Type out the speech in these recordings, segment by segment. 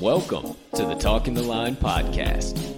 Welcome to the Talking the Line podcast,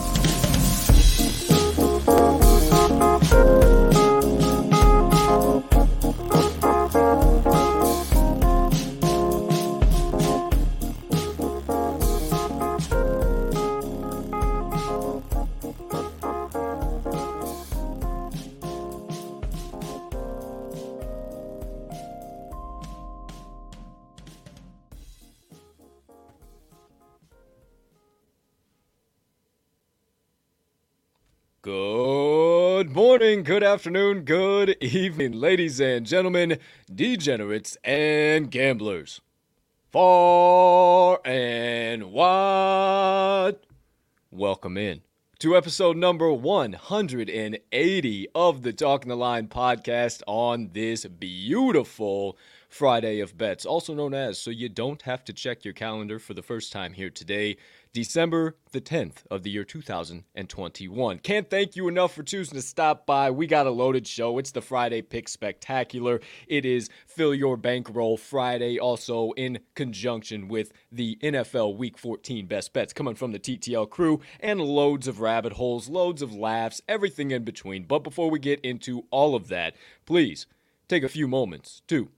Afternoon, good evening, ladies and gentlemen, degenerates and gamblers. Far and wide. Welcome in to episode number 180 of the Talking the Line podcast on this beautiful Friday of Bets, also known as so you don't have to check your calendar for the first time here today. December the 10th of the year 2021. Can't thank you enough for choosing to stop by. We got a loaded show. It's the Friday Pick Spectacular. It is Fill Your Bankroll Friday, also in conjunction with the NFL Week 14 Best Bets coming from the TTL crew, and loads of rabbit holes, loads of laughs, everything in between. But before we get into all of that, please take a few moments to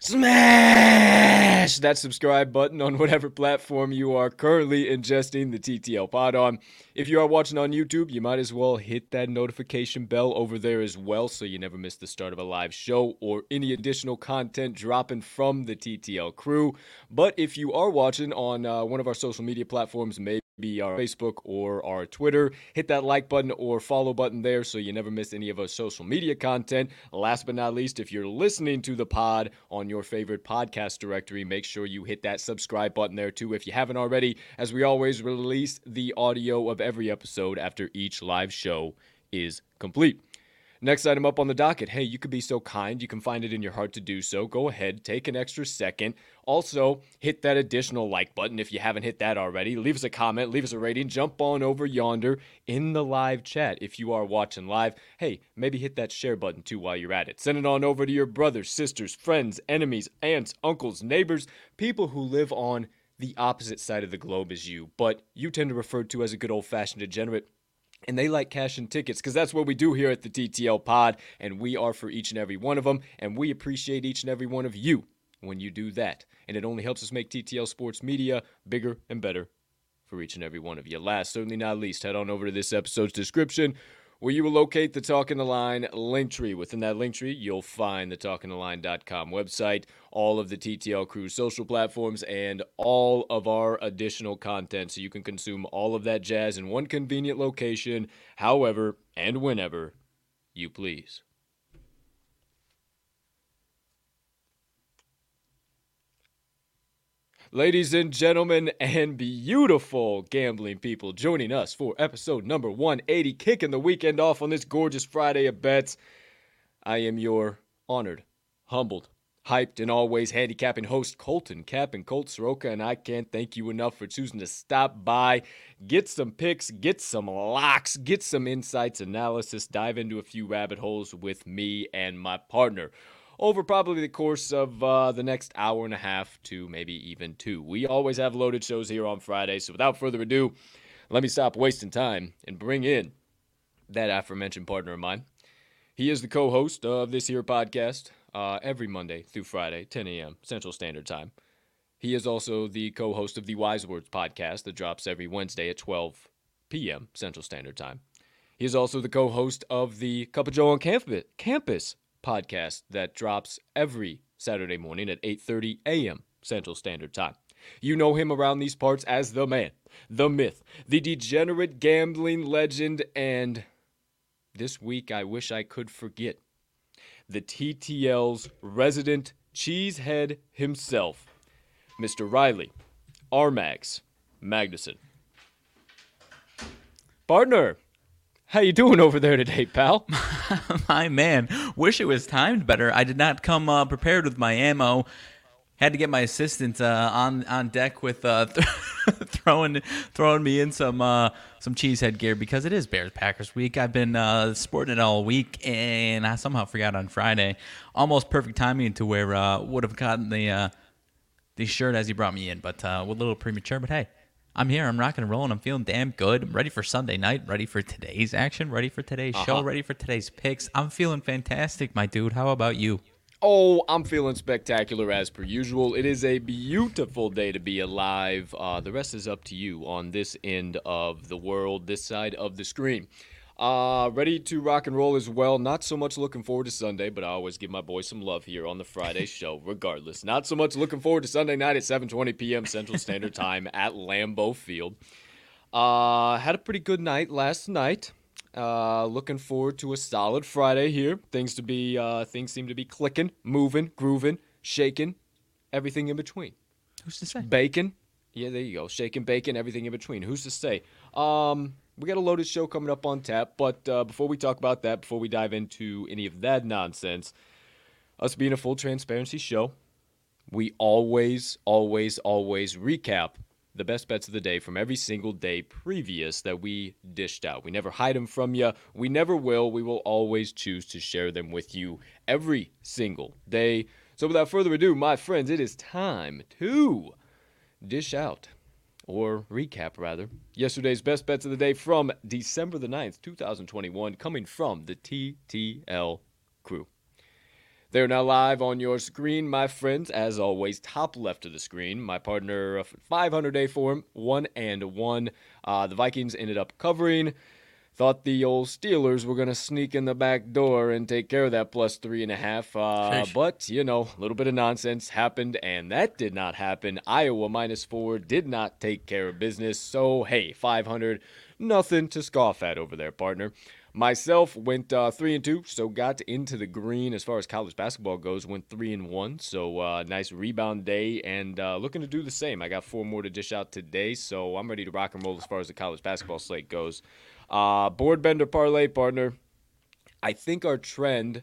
smash that subscribe button on whatever platform you are currently ingesting the TTL pod on. If you are watching on YouTube, you might as well hit that notification bell over there as well so you never miss the start of a live show or any additional content dropping from the TTL crew. But if you are watching on uh, one of our social media platforms, maybe be our Facebook or our Twitter. Hit that like button or follow button there so you never miss any of our social media content. Last but not least, if you're listening to the pod on your favorite podcast directory, make sure you hit that subscribe button there too if you haven't already, as we always release the audio of every episode after each live show is complete. Next item up on the docket. Hey, you could be so kind. You can find it in your heart to do so. Go ahead, take an extra second. Also, hit that additional like button if you haven't hit that already. Leave us a comment, leave us a rating. Jump on over yonder in the live chat if you are watching live. Hey, maybe hit that share button too while you're at it. Send it on over to your brothers, sisters, friends, enemies, aunts, uncles, neighbors, people who live on the opposite side of the globe as you, but you tend to refer to as a good old fashioned degenerate and they like cashing tickets because that's what we do here at the TTL Pod, and we are for each and every one of them, and we appreciate each and every one of you when you do that. And it only helps us make TTL Sports Media bigger and better for each and every one of you. Last, certainly not least, head on over to this episode's description where you will locate the Talking the Line link tree. Within that link tree, you'll find the talkingtheline.com website, all of the TTL Crew social platforms, and all of our additional content so you can consume all of that jazz in one convenient location, however and whenever you please. Ladies and gentlemen, and beautiful gambling people joining us for episode number 180, kicking the weekend off on this gorgeous Friday of bets. I am your honored, humbled, hyped, and always handicapping host, Colton Cap and Colt Soroka, and I can't thank you enough for choosing to stop by, get some picks, get some locks, get some insights, analysis, dive into a few rabbit holes with me and my partner over probably the course of uh, the next hour and a half to maybe even two. We always have loaded shows here on Friday, so without further ado, let me stop wasting time and bring in that aforementioned partner of mine. He is the co host of this here podcast uh, every Monday through Friday, 10 a.m. Central Standard Time. He is also the co host of the Wise Words podcast that drops every Wednesday at 12 p.m. Central Standard Time. He is also the co host of the Cup of Joe on Campus podcast that drops every Saturday morning at 8:30 a.m. Central Standard Time. You know him around these parts as the man, the myth, the degenerate gambling legend, and this week I wish I could forget the TTL's resident cheesehead himself, Mr. Riley RMags Magnuson. Partner, how you doing over there today, pal? my man, wish it was timed better. I did not come uh, prepared with my ammo. Had to get my assistant uh, on on deck with uh, throwing throwing me in some uh, some cheesehead gear because it is Bears Packers week. I've been uh, sporting it all week, and I somehow forgot on Friday. Almost perfect timing to where uh, would have gotten the uh, the shirt as he brought me in, but uh, a little premature. But hey, I'm here. I'm rocking and rolling. I'm feeling damn good. I'm ready for Sunday night. Ready for today's action. Ready for today's uh-huh. show. Ready for today's picks. I'm feeling fantastic, my dude. How about you? Oh, I'm feeling spectacular as per usual. It is a beautiful day to be alive. Uh, the rest is up to you on this end of the world, this side of the screen. Uh, ready to rock and roll as well. Not so much looking forward to Sunday, but I always give my boys some love here on the Friday show, regardless. Not so much looking forward to Sunday night at 7:20 p.m. Central Standard Time at Lambeau Field. Uh, had a pretty good night last night. Uh, looking forward to a solid Friday here. Things to be, uh, things seem to be clicking, moving, grooving, shaking, everything in between. Who's to say? Bacon. Yeah, there you go. Shaking bacon, everything in between. Who's to say? Um, we got a loaded show coming up on tap, but uh, before we talk about that, before we dive into any of that nonsense, us being a full transparency show, we always, always, always recap the best bets of the day from every single day previous that we dished out. We never hide them from you. We never will. We will always choose to share them with you every single day. So without further ado, my friends, it is time to dish out or recap rather, yesterday's best bets of the day from December the 9th, 2021, coming from the TTL crew. They're now live on your screen, my friends. As always, top left of the screen, my partner, 500 day form, one and one. Uh, the Vikings ended up covering. Thought the old Steelers were going to sneak in the back door and take care of that plus three and a half. Uh, but, you know, a little bit of nonsense happened, and that did not happen. Iowa minus four did not take care of business. So, hey, 500, nothing to scoff at over there, partner. Myself went uh, three and two, so got into the green as far as college basketball goes. Went three and one, so uh, nice rebound day, and uh, looking to do the same. I got four more to dish out today, so I'm ready to rock and roll as far as the college basketball slate goes. Uh, board bender parlay partner. I think our trend.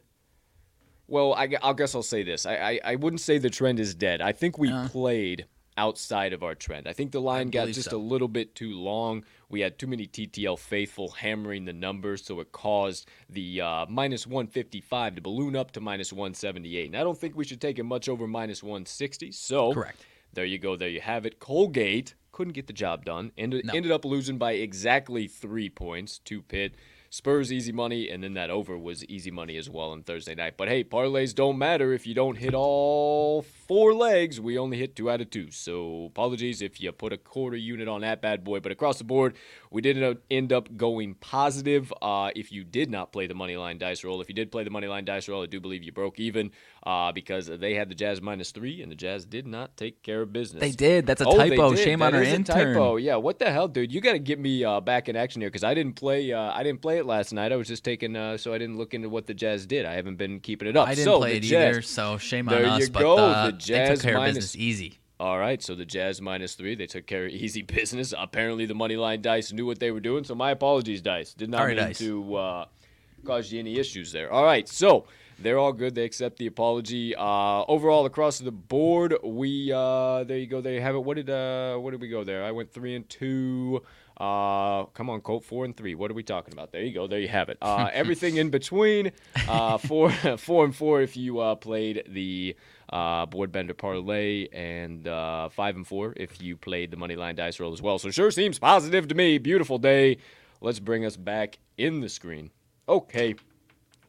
Well, I, I guess I'll say this. I, I, I, wouldn't say the trend is dead. I think we uh, played outside of our trend. I think the line got just so. a little bit too long. We had too many TTL faithful hammering the numbers, so it caused the uh, minus 155 to balloon up to minus 178. And I don't think we should take it much over minus 160. So, correct. There you go. There you have it. Colgate couldn't get the job done. Ended, no. ended up losing by exactly three points to Pitt. Spurs easy money, and then that over was easy money as well on Thursday night. But hey, parlays don't matter if you don't hit all four legs. We only hit two out of two. So apologies if you put a quarter unit on that bad boy. But across the board, we did end up going positive. Uh, if you did not play the money line dice roll, if you did play the money line dice roll, I do believe you broke even uh, because they had the Jazz minus three, and the Jazz did not take care of business. They did. That's a oh, typo. Shame that on our intern. typo. Yeah. What the hell, dude? You got to get me uh, back in action here because I didn't play. Uh, I didn't play it last night. I was just taking, uh, so I didn't look into what the Jazz did. I haven't been keeping it up. I didn't so, play it Jazz, either. So shame on us. But, uh, the Jazz they took care minus, of business easy. All right, so the Jazz minus three, they took care of easy business. Apparently, the money line dice knew what they were doing. So my apologies, dice. Did not mean dice. to uh, cause you any issues there. All right, so they're all good. They accept the apology. Uh, overall, across the board, we uh, there you go. There you have it. What did uh, what did we go there? I went three and two. Uh, come on, Colt, four and three. What are we talking about? There you go. There you have it. Uh, everything in between. Uh, four, four and four. If you uh, played the uh, board bender parlay, and uh, five and four if you played the money line dice roll as well. So sure seems positive to me. Beautiful day. Let's bring us back in the screen. Okay,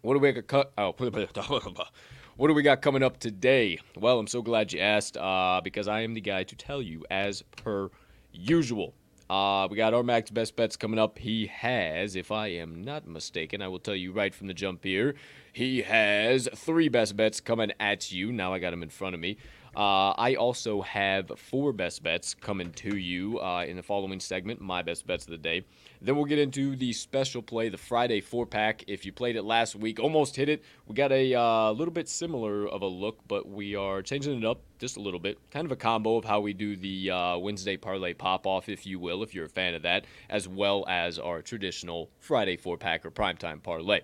what do we got? Cut? Oh, what do we got coming up today? Well, I'm so glad you asked uh, because I am the guy to tell you as per usual. Uh, we got our max best bets coming up. He has, if I am not mistaken, I will tell you right from the jump here. He has three best bets coming at you. Now I got him in front of me. Uh, I also have four best bets coming to you uh, in the following segment, my best bets of the day. Then we'll get into the special play, the Friday four pack. If you played it last week, almost hit it. We got a uh, little bit similar of a look, but we are changing it up just a little bit. Kind of a combo of how we do the uh, Wednesday parlay pop off, if you will, if you're a fan of that, as well as our traditional Friday four pack or primetime parlay.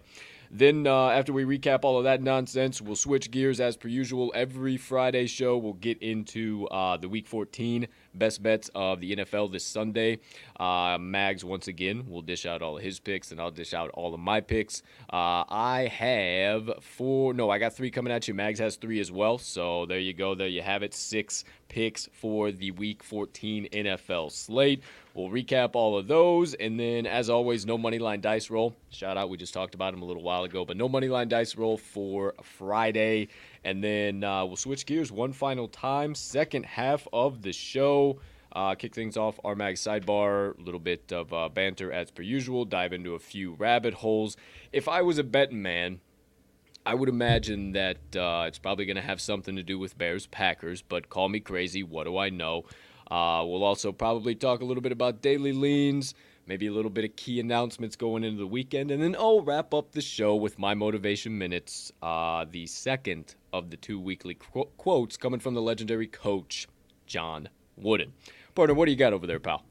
Then, uh, after we recap all of that nonsense, we'll switch gears as per usual. Every Friday show, we'll get into uh, the Week 14 best bets of the NFL this Sunday. Uh, Mags, once again, will dish out all of his picks, and I'll dish out all of my picks. Uh, I have four, no, I got three coming at you. Mags has three as well. So there you go. There you have it. Six picks for the Week 14 NFL slate. We'll recap all of those, and then, as always, no money line dice roll. Shout out, we just talked about him a little while ago, but no money line dice roll for Friday, and then uh, we'll switch gears one final time. Second half of the show. Uh, kick things off, our mag sidebar, a little bit of uh, banter as per usual, dive into a few rabbit holes. If I was a betting man, I would imagine that uh, it's probably going to have something to do with Bears Packers, but call me crazy. What do I know? Uh, we'll also probably talk a little bit about daily leans, maybe a little bit of key announcements going into the weekend, and then I'll wrap up the show with my motivation minutes, uh, the second of the two weekly qu- quotes coming from the legendary coach, John Wooden. Partner, what do you got over there, pal?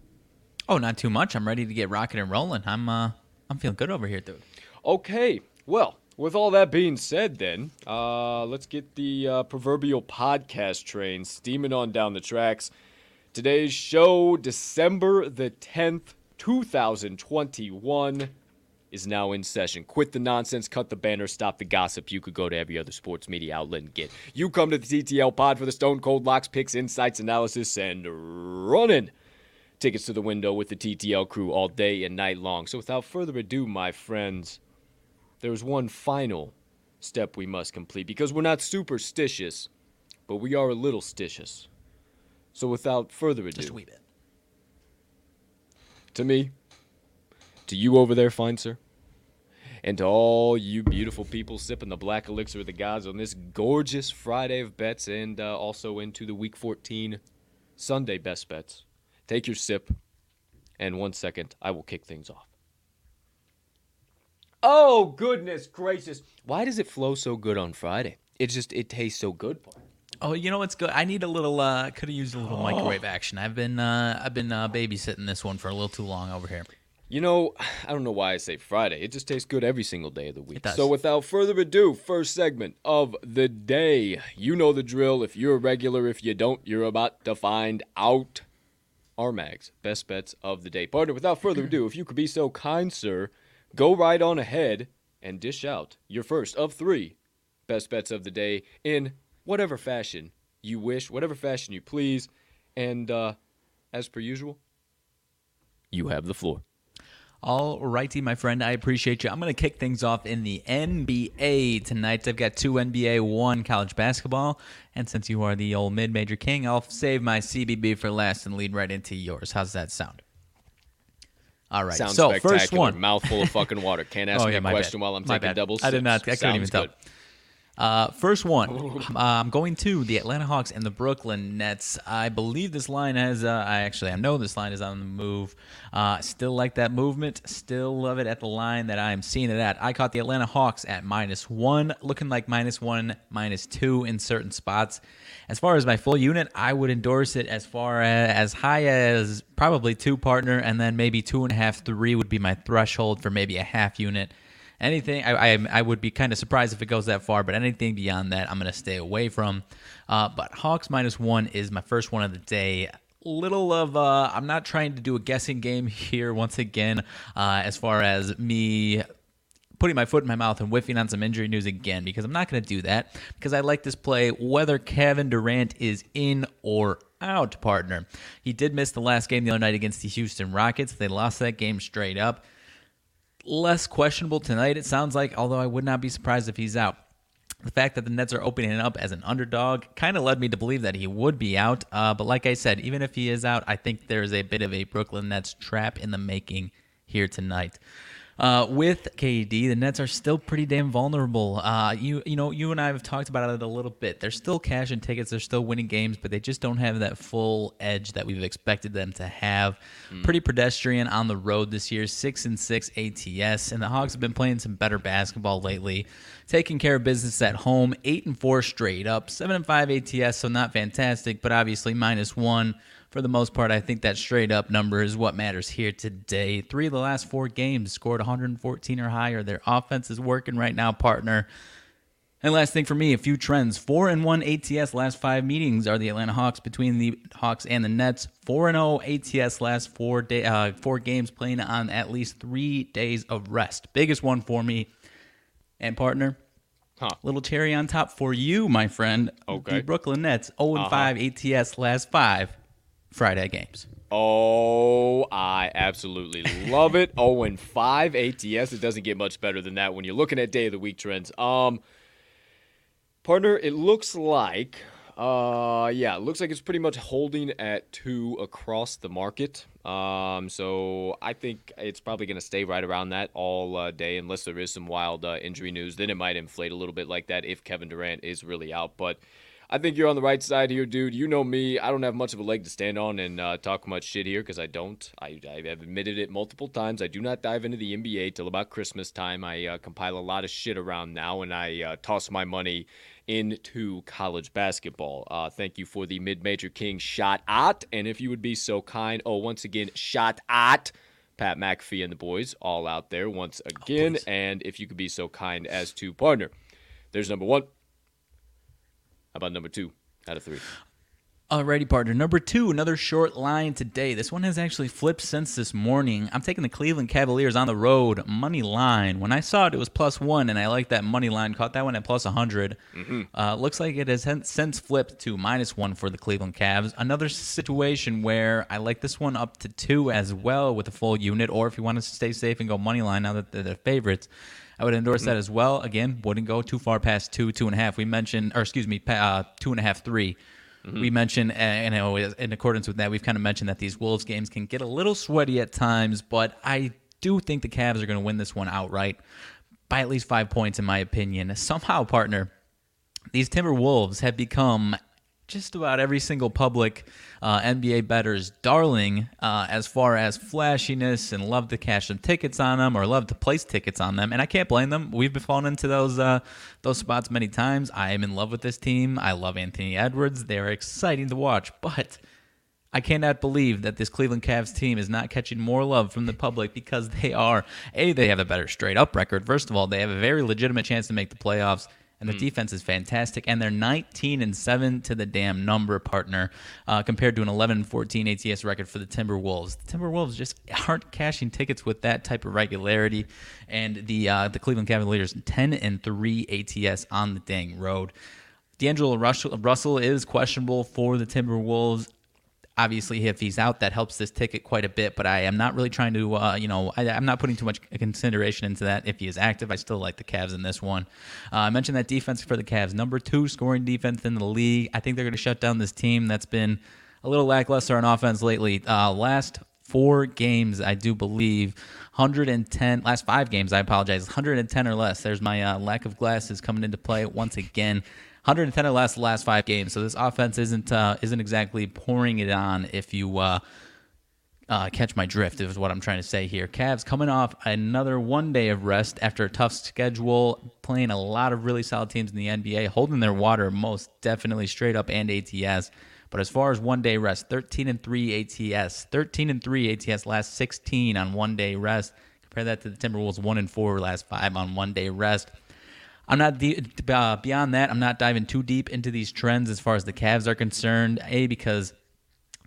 Oh, not too much. I'm ready to get rocking and rolling. I'm uh, I'm feeling good over here, dude. Okay, well, with all that being said, then uh, let's get the uh, proverbial podcast train steaming on down the tracks. Today's show, December the 10th, 2021, is now in session. Quit the nonsense, cut the banner, stop the gossip. You could go to every other sports media outlet and get. You come to the TTL pod for the Stone Cold Locks, picks, insights, analysis, and running. Tickets to the window with the TTL crew all day and night long. So without further ado, my friends, there's one final step we must complete because we're not superstitious, but we are a little stitious. So without further ado, Just a wee bit. to me, to you over there, fine sir, and to all you beautiful people sipping the black elixir of the gods on this gorgeous Friday of bets and uh, also into the Week 14 Sunday best bets. Take your sip, and one second, I will kick things off. Oh goodness gracious! Why does it flow so good on Friday? It just it tastes so good. Oh, you know what's good? I need a little. uh Could have used a little microwave action. I've been uh I've been uh, babysitting this one for a little too long over here. You know, I don't know why I say Friday. It just tastes good every single day of the week. does. So without further ado, first segment of the day. You know the drill. If you're a regular, if you don't, you're about to find out. Our mags, best bets of the day. Partner, without further ado, if you could be so kind, sir, go right on ahead and dish out your first of three best bets of the day in whatever fashion you wish, whatever fashion you please. And uh, as per usual, you have the floor. All righty, my friend. I appreciate you. I'm going to kick things off in the NBA tonight. I've got two NBA, one college basketball. And since you are the old mid major king, I'll save my CBB for last and lead right into yours. How's that sound? All right. Sounds so, spectacular. first one. Mouthful of fucking water. Can't ask Oh, me yeah, a question bad. while I'm My taking bad. double I did not. I couldn't Sounds even tell. Uh, first one, uh, I'm going to the Atlanta Hawks and the Brooklyn Nets. I believe this line has. Uh, I actually I know this line is on the move. Uh, still like that movement. Still love it at the line that I am seeing it at. I caught the Atlanta Hawks at minus one, looking like minus one, minus two in certain spots. As far as my full unit, I would endorse it as far as, as high as probably two partner, and then maybe two and a half, three would be my threshold for maybe a half unit anything I, I I would be kind of surprised if it goes that far, but anything beyond that, I'm gonna stay away from. Uh, but Hawks minus one is my first one of the day. Little of uh, I'm not trying to do a guessing game here once again, uh, as far as me putting my foot in my mouth and whiffing on some injury news again because I'm not going to do that because I like this play whether Kevin Durant is in or out, partner. He did miss the last game the other night against the Houston Rockets. They lost that game straight up less questionable tonight, it sounds like, although I would not be surprised if he's out. The fact that the Nets are opening it up as an underdog kind of led me to believe that he would be out. Uh, but like I said, even if he is out, I think there's a bit of a Brooklyn Nets trap in the making here tonight. Uh, with KD, the Nets are still pretty damn vulnerable. Uh, you you know you and I have talked about it a little bit. They're still cashing tickets. They're still winning games, but they just don't have that full edge that we've expected them to have. Mm. Pretty pedestrian on the road this year. Six and six ATS, and the Hawks have been playing some better basketball lately, taking care of business at home. Eight and four straight up. Seven and five ATS, so not fantastic, but obviously minus one for the most part, I think that straight up number is what matters here today. Three of the last four games scored 114 or higher. Their offense is working right now, partner. And last thing for me, a few trends. Four and one ATS last five meetings are the Atlanta Hawks between the Hawks and the Nets. Four and zero oh ATS last four day uh, four games playing on at least three days of rest. Biggest one for me. And partner, Huh. Little cherry on top for you, my friend. Okay. The Brooklyn Nets, 0 and uh-huh. 5 ATS last five. Friday games. Oh, I absolutely love it. Oh, and 5 ATS. It doesn't get much better than that when you're looking at day of the week trends. Um, partner, it looks like, uh, yeah, it looks like it's pretty much holding at two across the market. Um, so I think it's probably going to stay right around that all uh, day, unless there is some wild uh, injury news. Then it might inflate a little bit like that if Kevin Durant is really out. But I think you're on the right side here, dude. You know me. I don't have much of a leg to stand on and uh, talk much shit here because I don't. I, I, have admitted it multiple times. I do not dive into the NBA till about Christmas time. I uh, compile a lot of shit around now and I uh, toss my money into college basketball. Uh, thank you for the mid major king shot at. And if you would be so kind, oh, once again, shot at. Pat McAfee and the boys all out there once again. Oh, and if you could be so kind as to partner, there's number one. About number two out of three? Alrighty, partner. Number two, another short line today. This one has actually flipped since this morning. I'm taking the Cleveland Cavaliers on the road, money line. When I saw it, it was plus one, and I like that money line. Caught that one at plus 100. Mm-hmm. Uh, looks like it has since flipped to minus one for the Cleveland Cavs. Another situation where I like this one up to two as well with a full unit, or if you want to stay safe and go money line now that they're the favorites. I would endorse mm-hmm. that as well. Again, wouldn't go too far past two, two and a half. We mentioned, or excuse me, uh, two and a half, three. Mm-hmm. We mentioned, and in accordance with that, we've kind of mentioned that these Wolves games can get a little sweaty at times, but I do think the Cavs are going to win this one outright by at least five points, in my opinion. Somehow, partner, these Timberwolves have become just about every single public uh, NBA bettor's darling uh, as far as flashiness and love to cash some tickets on them or love to place tickets on them. And I can't blame them. We've been falling into those uh, those spots many times. I am in love with this team. I love Anthony Edwards. They're exciting to watch, but. I cannot believe that this Cleveland Cavs team is not catching more love from the public because they are a they have a better straight up record. First of all, they have a very legitimate chance to make the playoffs and the mm. defense is fantastic. And they're 19 and seven to the damn number partner, uh, compared to an 11 and 14 ATS record for the Timberwolves. The Timberwolves just aren't cashing tickets with that type of regularity, and the uh, the Cleveland Cavaliers 10 and three ATS on the dang road. D'Angelo Russell is questionable for the Timberwolves obviously if he's out that helps this ticket quite a bit but i am not really trying to uh, you know I, am not putting too much consideration into that if he is active. I still like the Cavs in this one. Uh, i mentioned that defense for the Cavs. Number two scoring defense in the league. I think they're going to shut down this team. That's been a little lackluster on offense lately. Uh, last four games i do believe 110 last five games i apologize 110 or less. There's my uh, lack of glasses coming into play once again 110 or less the last five games. So this offense isn't uh, isn't exactly pouring it on. If you uh, uh, catch my drift, is what I'm trying to say here. Cavs coming off another one day of rest after a tough schedule, playing a lot of really solid teams in the NBA, holding their water most definitely straight up and ATS. But as far as one day rest, 13 and 3 ATS, 13 and 3 ATS last 16 on one day rest. Compare that to the Timberwolves 1 and 4 last 5 on one day rest. I'm not uh, beyond that. I'm not diving too deep into these trends as far as the Cavs are concerned. A because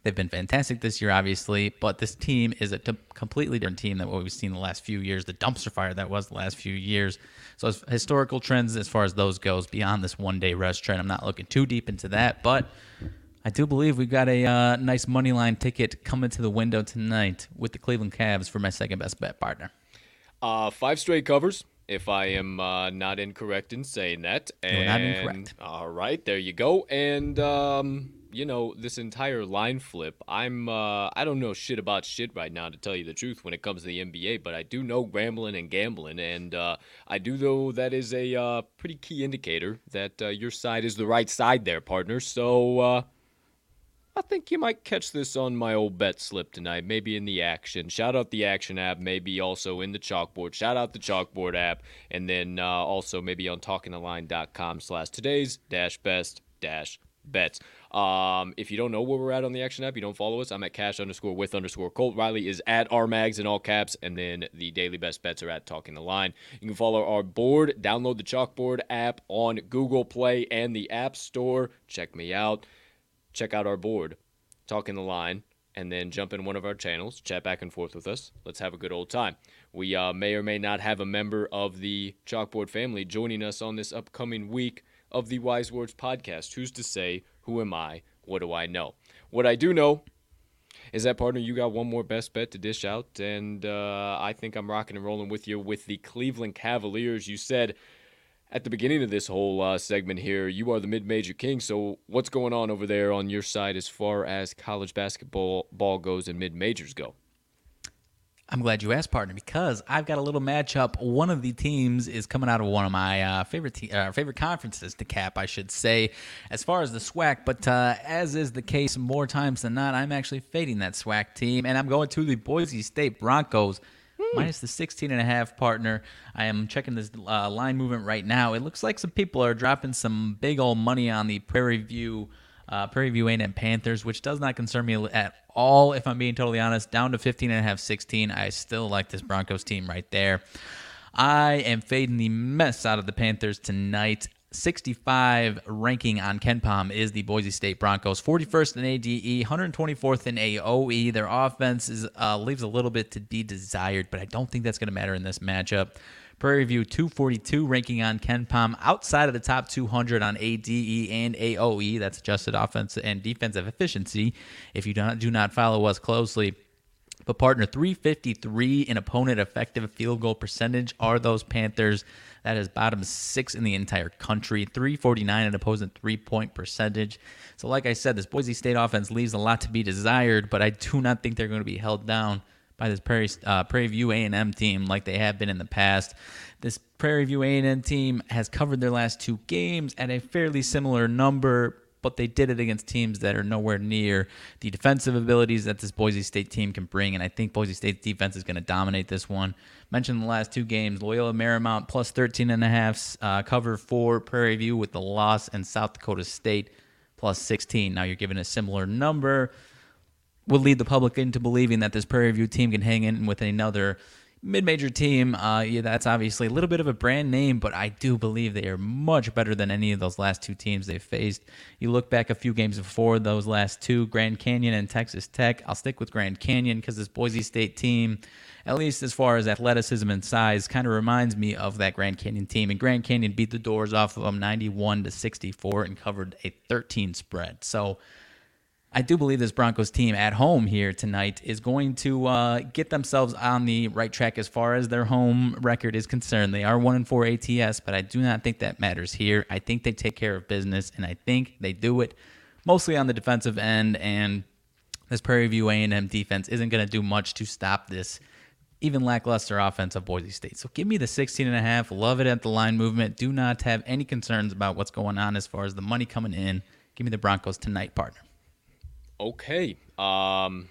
they've been fantastic this year, obviously, but this team is a t- completely different team than what we've seen the last few years. The dumpster fire that was the last few years. So as historical trends, as far as those goes, beyond this one day rest trend, I'm not looking too deep into that, but. I do believe we've got a uh, nice money line ticket coming to the window tonight with the Cleveland Cavs for my second best bet partner. Uh, five straight covers if I am uh, not incorrect in saying that. And, no, not incorrect. All right, there you go. And um, you know, this entire line flip, I'm uh, I don't know shit about shit right now to tell you the truth when it comes to the NBA, but I do know gambling and gambling, and uh, I do know that is a uh, pretty key indicator that uh, your side is the right side there, partner. So uh, I think you might catch this on my old bet slip tonight, maybe in the action. Shout out the action app, maybe also in the chalkboard. Shout out the chalkboard app, and then uh, also maybe on talkingtheline.com slash today's dash best dash bets. Um, if you don't know where we're at on the Action app, you don't follow us. I'm at cash underscore with underscore Colt. Riley is at RMags in all caps, and then the daily best bets are at Talking the Line. You can follow our board, download the Chalkboard app on Google Play and the App Store. Check me out. Check out our board, talk in the Line, and then jump in one of our channels, chat back and forth with us. Let's have a good old time. We uh, may or may not have a member of the Chalkboard family joining us on this upcoming week of the Wise Words podcast. Who's to say? Who am I? What do I know? What I do know is that, partner, you got one more best bet to dish out, and uh, I think I'm rocking and rolling with you with the Cleveland Cavaliers. You said at the beginning of this whole uh, segment here, you are the mid-major king. So, what's going on over there on your side as far as college basketball ball goes and mid-majors go? I'm glad you asked, partner, because I've got a little matchup. One of the teams is coming out of one of my uh, favorite te- uh, favorite conferences to cap, I should say, as far as the SWAC. But uh, as is the case more times than not, I'm actually fading that SWAC team, and I'm going to the Boise State Broncos. Hmm. Minus the 16 and a half partner. I am checking this uh, line movement right now. It looks like some people are dropping some big old money on the Prairie View uh, Prairie View A&M Panthers, which does not concern me at all, if I'm being totally honest. Down to 15 and a half, 16. I still like this Broncos team right there. I am fading the mess out of the Panthers tonight. 65 ranking on KenPom is the Boise State Broncos. 41st in ADE, 124th in AOE. Their offense is uh, leaves a little bit to be desired, but I don't think that's going to matter in this matchup. Prairie View 242 ranking on KenPom outside of the top 200 on ADE and AOE. That's adjusted offense and defensive efficiency. If you do not, do not follow us closely, but partner 353 in opponent effective field goal percentage are those Panthers. That is bottom six in the entire country. 349 in opposing three point percentage. So, like I said, this Boise State offense leaves a lot to be desired, but I do not think they're going to be held down by this Prairie uh, Prairie View A&M team like they have been in the past. This Prairie View A&M team has covered their last two games at a fairly similar number, but they did it against teams that are nowhere near the defensive abilities that this Boise State team can bring. And I think Boise State's defense is going to dominate this one. Mentioned the last two games, Loyola Marymount plus 13 and a half, uh, cover for Prairie View with the loss, and South Dakota State plus 16. Now you're given a similar number would lead the public into believing that this Prairie View team can hang in with another mid-major team. Uh, yeah, that's obviously a little bit of a brand name, but I do believe they are much better than any of those last two teams they've faced. You look back a few games before those last two, Grand Canyon and Texas Tech. I'll stick with Grand Canyon because this Boise State team, at least as far as athleticism and size, kind of reminds me of that Grand Canyon team. And Grand Canyon beat the doors off of them 91 to 64 and covered a 13 spread. So I do believe this Broncos team at home here tonight is going to uh, get themselves on the right track as far as their home record is concerned. They are one and four ATS, but I do not think that matters here. I think they take care of business, and I think they do it mostly on the defensive end. And this Prairie View A&M defense isn't going to do much to stop this even lackluster offense of Boise State. So give me the 16 and a half. Love it at the line movement. Do not have any concerns about what's going on as far as the money coming in. Give me the Broncos tonight, partner. Okay. Um,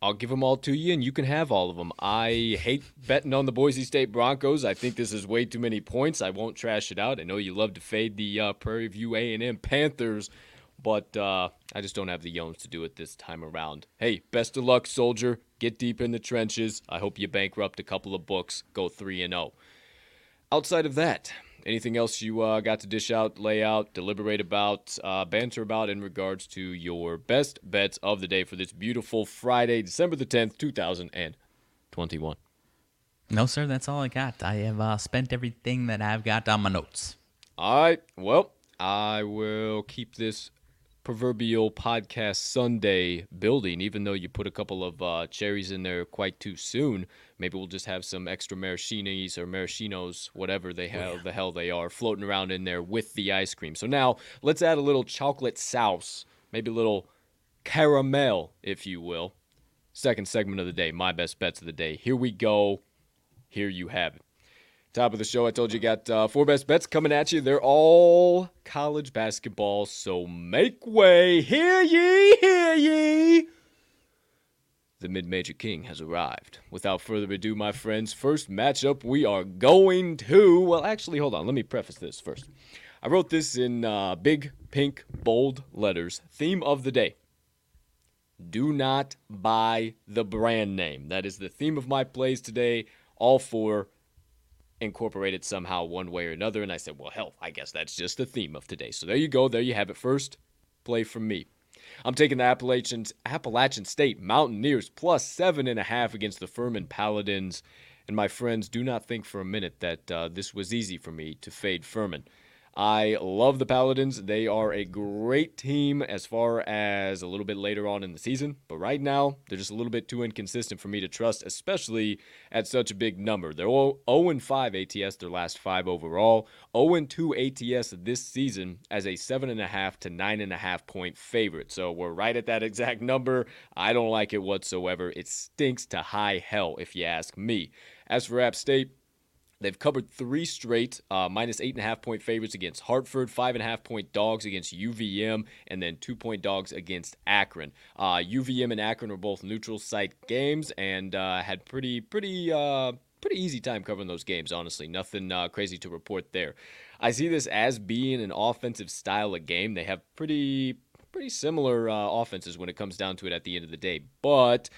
I'll give them all to you, and you can have all of them. I hate betting on the Boise State Broncos. I think this is way too many points. I won't trash it out. I know you love to fade the uh, Prairie View A&M Panthers, but uh, I just don't have the yones to do it this time around. Hey, best of luck, soldier. Get deep in the trenches. I hope you bankrupt a couple of books. Go three and zero. Oh. Outside of that, anything else you uh, got to dish out, lay out, deliberate about, uh, banter about in regards to your best bets of the day for this beautiful Friday, December the 10th, 2021? No, sir, that's all I got. I have uh, spent everything that I've got on my notes. All right. Well, I will keep this proverbial podcast sundae building, even though you put a couple of uh, cherries in there quite too soon. Maybe we'll just have some extra maraschinis or maraschinos, whatever they have, yeah. the hell they are, floating around in there with the ice cream. So now let's add a little chocolate sauce maybe a little caramel, if you will. Second segment of the day, my best bets of the day. Here we go. Here you have it. Top of the show, I told you got uh, four best bets coming at you. They're all college basketball, so make way. Hear ye, hear ye. The mid major king has arrived. Without further ado, my friends, first matchup we are going to. Well, actually, hold on. Let me preface this first. I wrote this in uh, big, pink, bold letters. Theme of the day Do not buy the brand name. That is the theme of my plays today. All four incorporated somehow one way or another. And I said, well, hell, I guess that's just the theme of today. So there you go. There you have it. First play from me. I'm taking the Appalachians, Appalachian State Mountaineers plus seven and a half against the Furman Paladins. And my friends, do not think for a minute that uh, this was easy for me to fade Furman. I love the Paladins. They are a great team as far as a little bit later on in the season, but right now they're just a little bit too inconsistent for me to trust, especially at such a big number. They're 0 5 ATS their last five overall, 0 2 ATS this season as a 7.5 to 9.5 point favorite. So we're right at that exact number. I don't like it whatsoever. It stinks to high hell, if you ask me. As for App State, They've covered three straight uh, minus eight and a half point favorites against Hartford, five and a half point dogs against UVM, and then two point dogs against Akron. Uh, UVM and Akron were both neutral site games and uh, had pretty pretty uh, pretty easy time covering those games. Honestly, nothing uh, crazy to report there. I see this as being an offensive style of game. They have pretty pretty similar uh, offenses when it comes down to it at the end of the day, but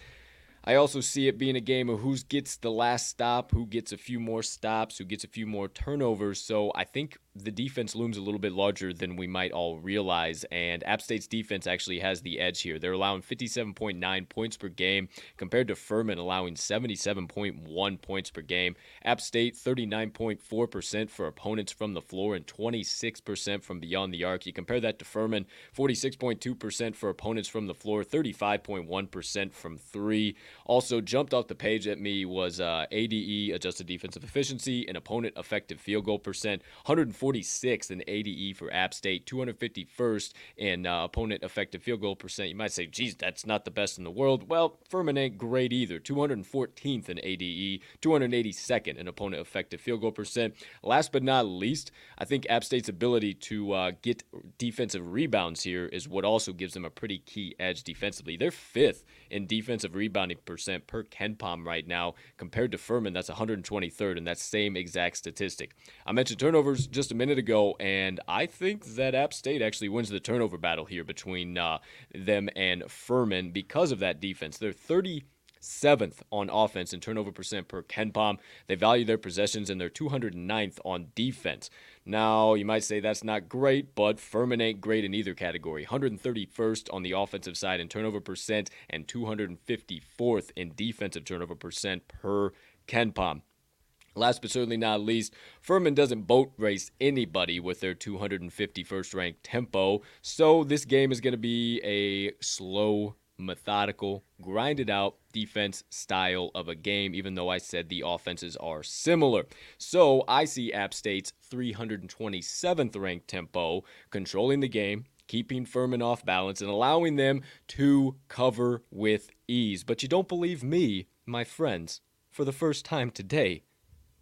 I also see it being a game of who gets the last stop, who gets a few more stops, who gets a few more turnovers. So I think the defense looms a little bit larger than we might all realize. And App State's defense actually has the edge here. They're allowing 57.9 points per game compared to Furman allowing 77.1 points per game. App State 39.4% for opponents from the floor and 26% from beyond the arc. You compare that to Furman 46.2% for opponents from the floor, 35.1% from three. Also jumped off the page at me was uh, ADE adjusted defensive efficiency and opponent effective field goal percent 100 146th in ADE for App State, 251st in uh, opponent effective field goal percent. You might say, geez, that's not the best in the world. Well, Furman ain't great either. 214th in ADE, 282nd in opponent effective field goal percent. Last but not least, I think App State's ability to uh, get defensive rebounds here is what also gives them a pretty key edge defensively. They're fifth in defensive rebounding percent per KenPom right now compared to Furman. That's 123rd, and that same exact statistic. I mentioned turnovers just a minute ago, and I think that App State actually wins the turnover battle here between uh, them and Furman because of that defense. They're 37th on offense in turnover percent per KenPom. They value their possessions and they're 209th on defense. Now, you might say that's not great, but Furman ain't great in either category. 131st on the offensive side in turnover percent and 254th in defensive turnover percent per KenPom. Last but certainly not least, Furman doesn't boat race anybody with their 251st ranked tempo, so this game is going to be a slow, methodical, grinded out defense style of a game, even though I said the offenses are similar. So I see App State's 327th ranked tempo controlling the game, keeping Furman off balance, and allowing them to cover with ease. But you don't believe me, my friends, for the first time today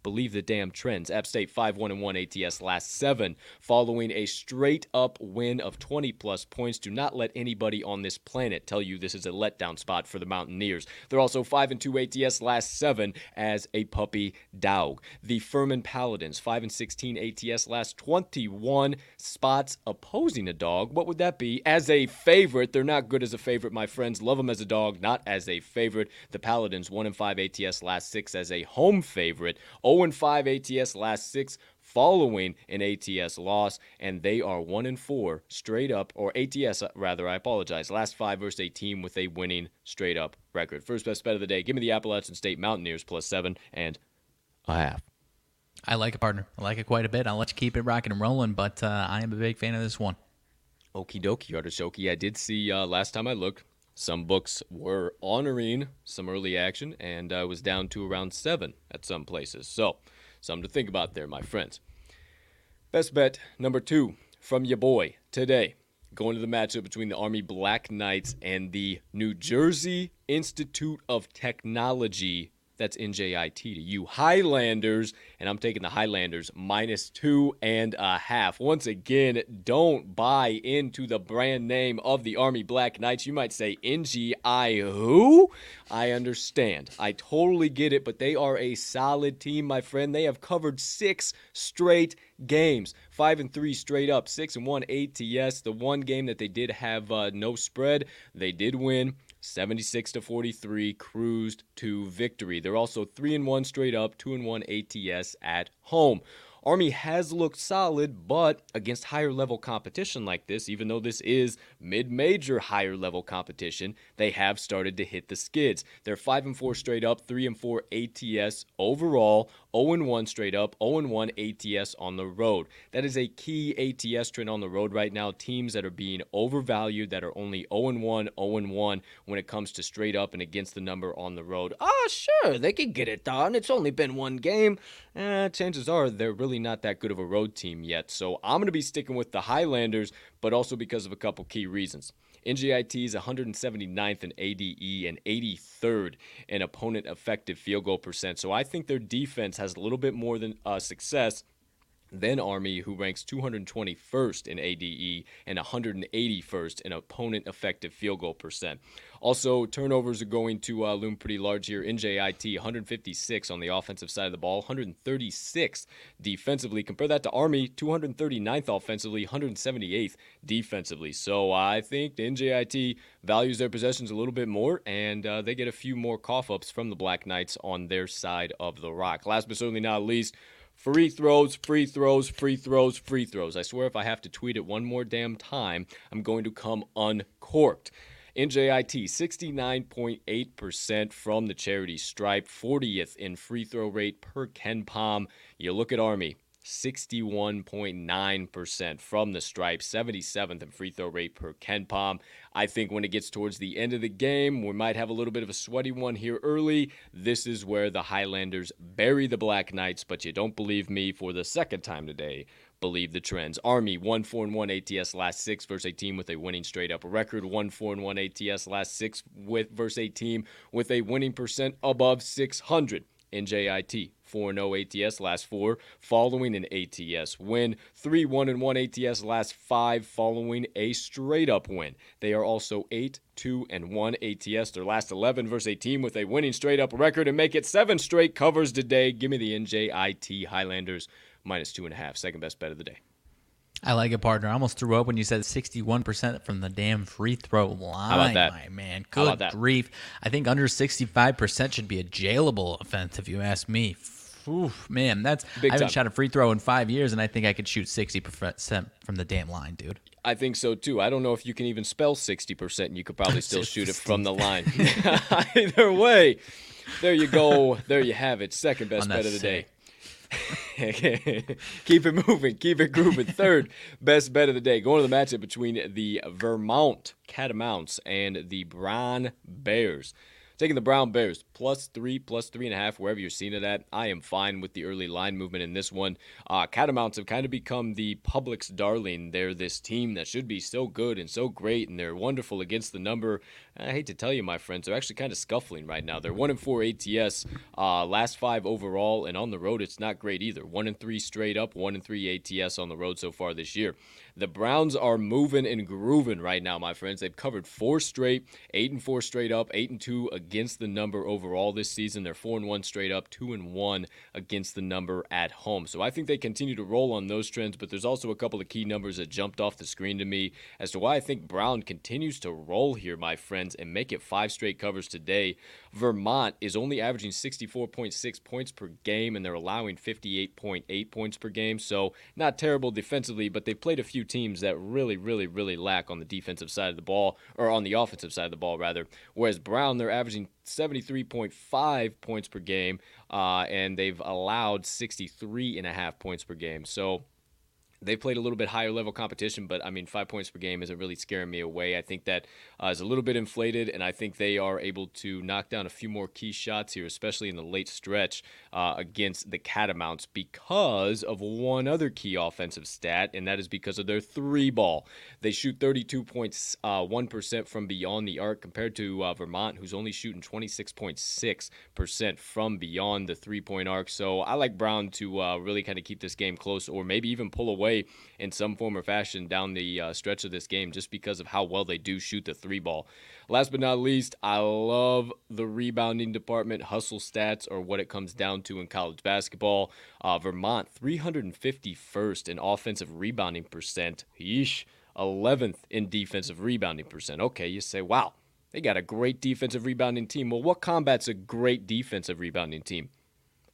believe the damn trends. App State 5 1 1 ATS last seven, following a straight up win of 20 plus points. Do not let anybody on this planet tell you this is a letdown spot for the Mountaineers. They're also 5 and 2 ATS last seven as a puppy dog. The Furman Paladins 5 and 16 ATS last 21 spots opposing a dog. What would that be? As a favorite, they're not good as a favorite, my friends. Love them as a dog, not as a favorite. The Paladins 1 and 5 ATS last six as a home favorite. 0 5 ATS last six following an ATS loss, and they are 1 and 4 straight up, or ATS rather, I apologize. Last five versus a team with a winning straight up record. First best bet of the day. Give me the Appalachian State Mountaineers plus seven and a half. I like it, partner. I like it quite a bit. I'll let you keep it rocking and rolling, but uh, I am a big fan of this one. Okie dokie, Artishoki. I did see uh, last time I looked, some books were honoring some early action and uh, was down to around seven at some places. So, something to think about there, my friends. Best bet number two from your boy today. going to the matchup between the Army Black Knights and the New Jersey Institute of Technology that's NJIT to you Highlanders, and I'm taking the Highlanders minus two and a half. Once again, don't buy into the brand name of the Army Black Knights. You might say NGI who? I understand. I totally get it, but they are a solid team, my friend. They have covered six straight games, five and three straight up, six and one ATS. The one game that they did have uh, no spread, they did win. 76 to 43 cruised to victory. They're also 3 and 1 straight up, 2 and 1 ATS at home. Army has looked solid, but against higher level competition like this, even though this is mid major higher level competition, they have started to hit the skids. They're 5 and 4 straight up, 3 and 4 ATS overall, 0 1 straight up, 0 1 ATS on the road. That is a key ATS trend on the road right now. Teams that are being overvalued, that are only 0 1, 0 1 when it comes to straight up and against the number on the road. Ah, sure, they can get it done. It's only been one game. Eh, chances are they're really not that good of a road team yet. So I'm going to be sticking with the Highlanders, but also because of a couple key reasons. NJIT is 179th in ADE and 83rd in opponent effective field goal percent. So I think their defense has a little bit more than uh, success then Army, who ranks 221st in ADE and 181st in opponent effective field goal percent. Also, turnovers are going to uh, loom pretty large here. NJIT 156 on the offensive side of the ball, 136 defensively. Compare that to Army 239th offensively, 178th defensively. So I think the NJIT values their possessions a little bit more, and uh, they get a few more cough ups from the Black Knights on their side of the rock. Last but certainly not least. Free throws, free throws, free throws, free throws. I swear if I have to tweet it one more damn time, I'm going to come uncorked. NJIT 69.8% from the charity stripe, 40th in free throw rate per KenPom. You look at Army, 61.9% from the stripe, 77th in free throw rate per KenPom. I think when it gets towards the end of the game, we might have a little bit of a sweaty one here early. This is where the Highlanders bury the Black Knights, but you don't believe me for the second time today. Believe the trends. Army 1 4 and 1 ATS last six versus a team with a winning straight up record. 1 4 and 1 ATS last six with versus a team with a winning percent above 600. NJIT 4 0 ATS last four following an ATS win. 3 1 1 ATS last five following a straight up win. They are also 8 2 and 1 ATS. Their last 11 versus a team with a winning straight up record and make it seven straight covers today. Give me the NJIT Highlanders minus two and a half. Second best bet of the day. I like it, partner. I almost threw up when you said 61% from the damn free throw line. How about that? My man, good grief. I think under 65% should be a jailable offense, if you ask me. Oof, man, that's Big I haven't time. shot a free throw in five years, and I think I could shoot 60% from the damn line, dude. I think so too. I don't know if you can even spell 60%, and you could probably still shoot it from the line. Either way, there you go. There you have it. Second best bet of the day. keep it moving, keep it grooving. Third best bet of the day. Going to the matchup between the Vermont Catamounts and the Brown Bears. Taking the Brown Bears plus three, plus three and a half, wherever you're seeing it at. I am fine with the early line movement in this one. Uh, Catamounts have kind of become the public's darling. They're this team that should be so good and so great, and they're wonderful against the number. I hate to tell you, my friends, they're actually kind of scuffling right now. They're one and four ATS, uh, last five overall, and on the road, it's not great either. One and three straight up, one and three ATS on the road so far this year. The Browns are moving and grooving right now, my friends. They've covered four straight, eight and four straight up, eight and two against the number overall this season. They're four and one straight up, two and one against the number at home. So I think they continue to roll on those trends, but there's also a couple of key numbers that jumped off the screen to me as to why I think Brown continues to roll here, my friends, and make it five straight covers today. Vermont is only averaging 64.6 points per game, and they're allowing 58.8 points per game. So not terrible defensively, but they've played a few teams that really, really, really lack on the defensive side of the ball, or on the offensive side of the ball, rather. Whereas Brown, they're averaging 73.5 points per game, uh, and they've allowed 63 and a half points per game. So they played a little bit higher level competition, but I mean, five points per game isn't really scaring me away. I think that uh, is a little bit inflated, and I think they are able to knock down a few more key shots here, especially in the late stretch uh, against the Catamounts, because of one other key offensive stat, and that is because of their three ball. They shoot 32.1% uh, from beyond the arc compared to uh, Vermont, who's only shooting 26.6% from beyond the three point arc. So I like Brown to uh, really kind of keep this game close, or maybe even pull away away in some form or fashion down the uh, stretch of this game just because of how well they do shoot the three ball. Last but not least, I love the rebounding department. Hustle stats are what it comes down to in college basketball. Uh, Vermont, 351st in offensive rebounding percent. Yeesh. 11th in defensive rebounding percent. Okay, you say, wow, they got a great defensive rebounding team. Well, what combats a great defensive rebounding team?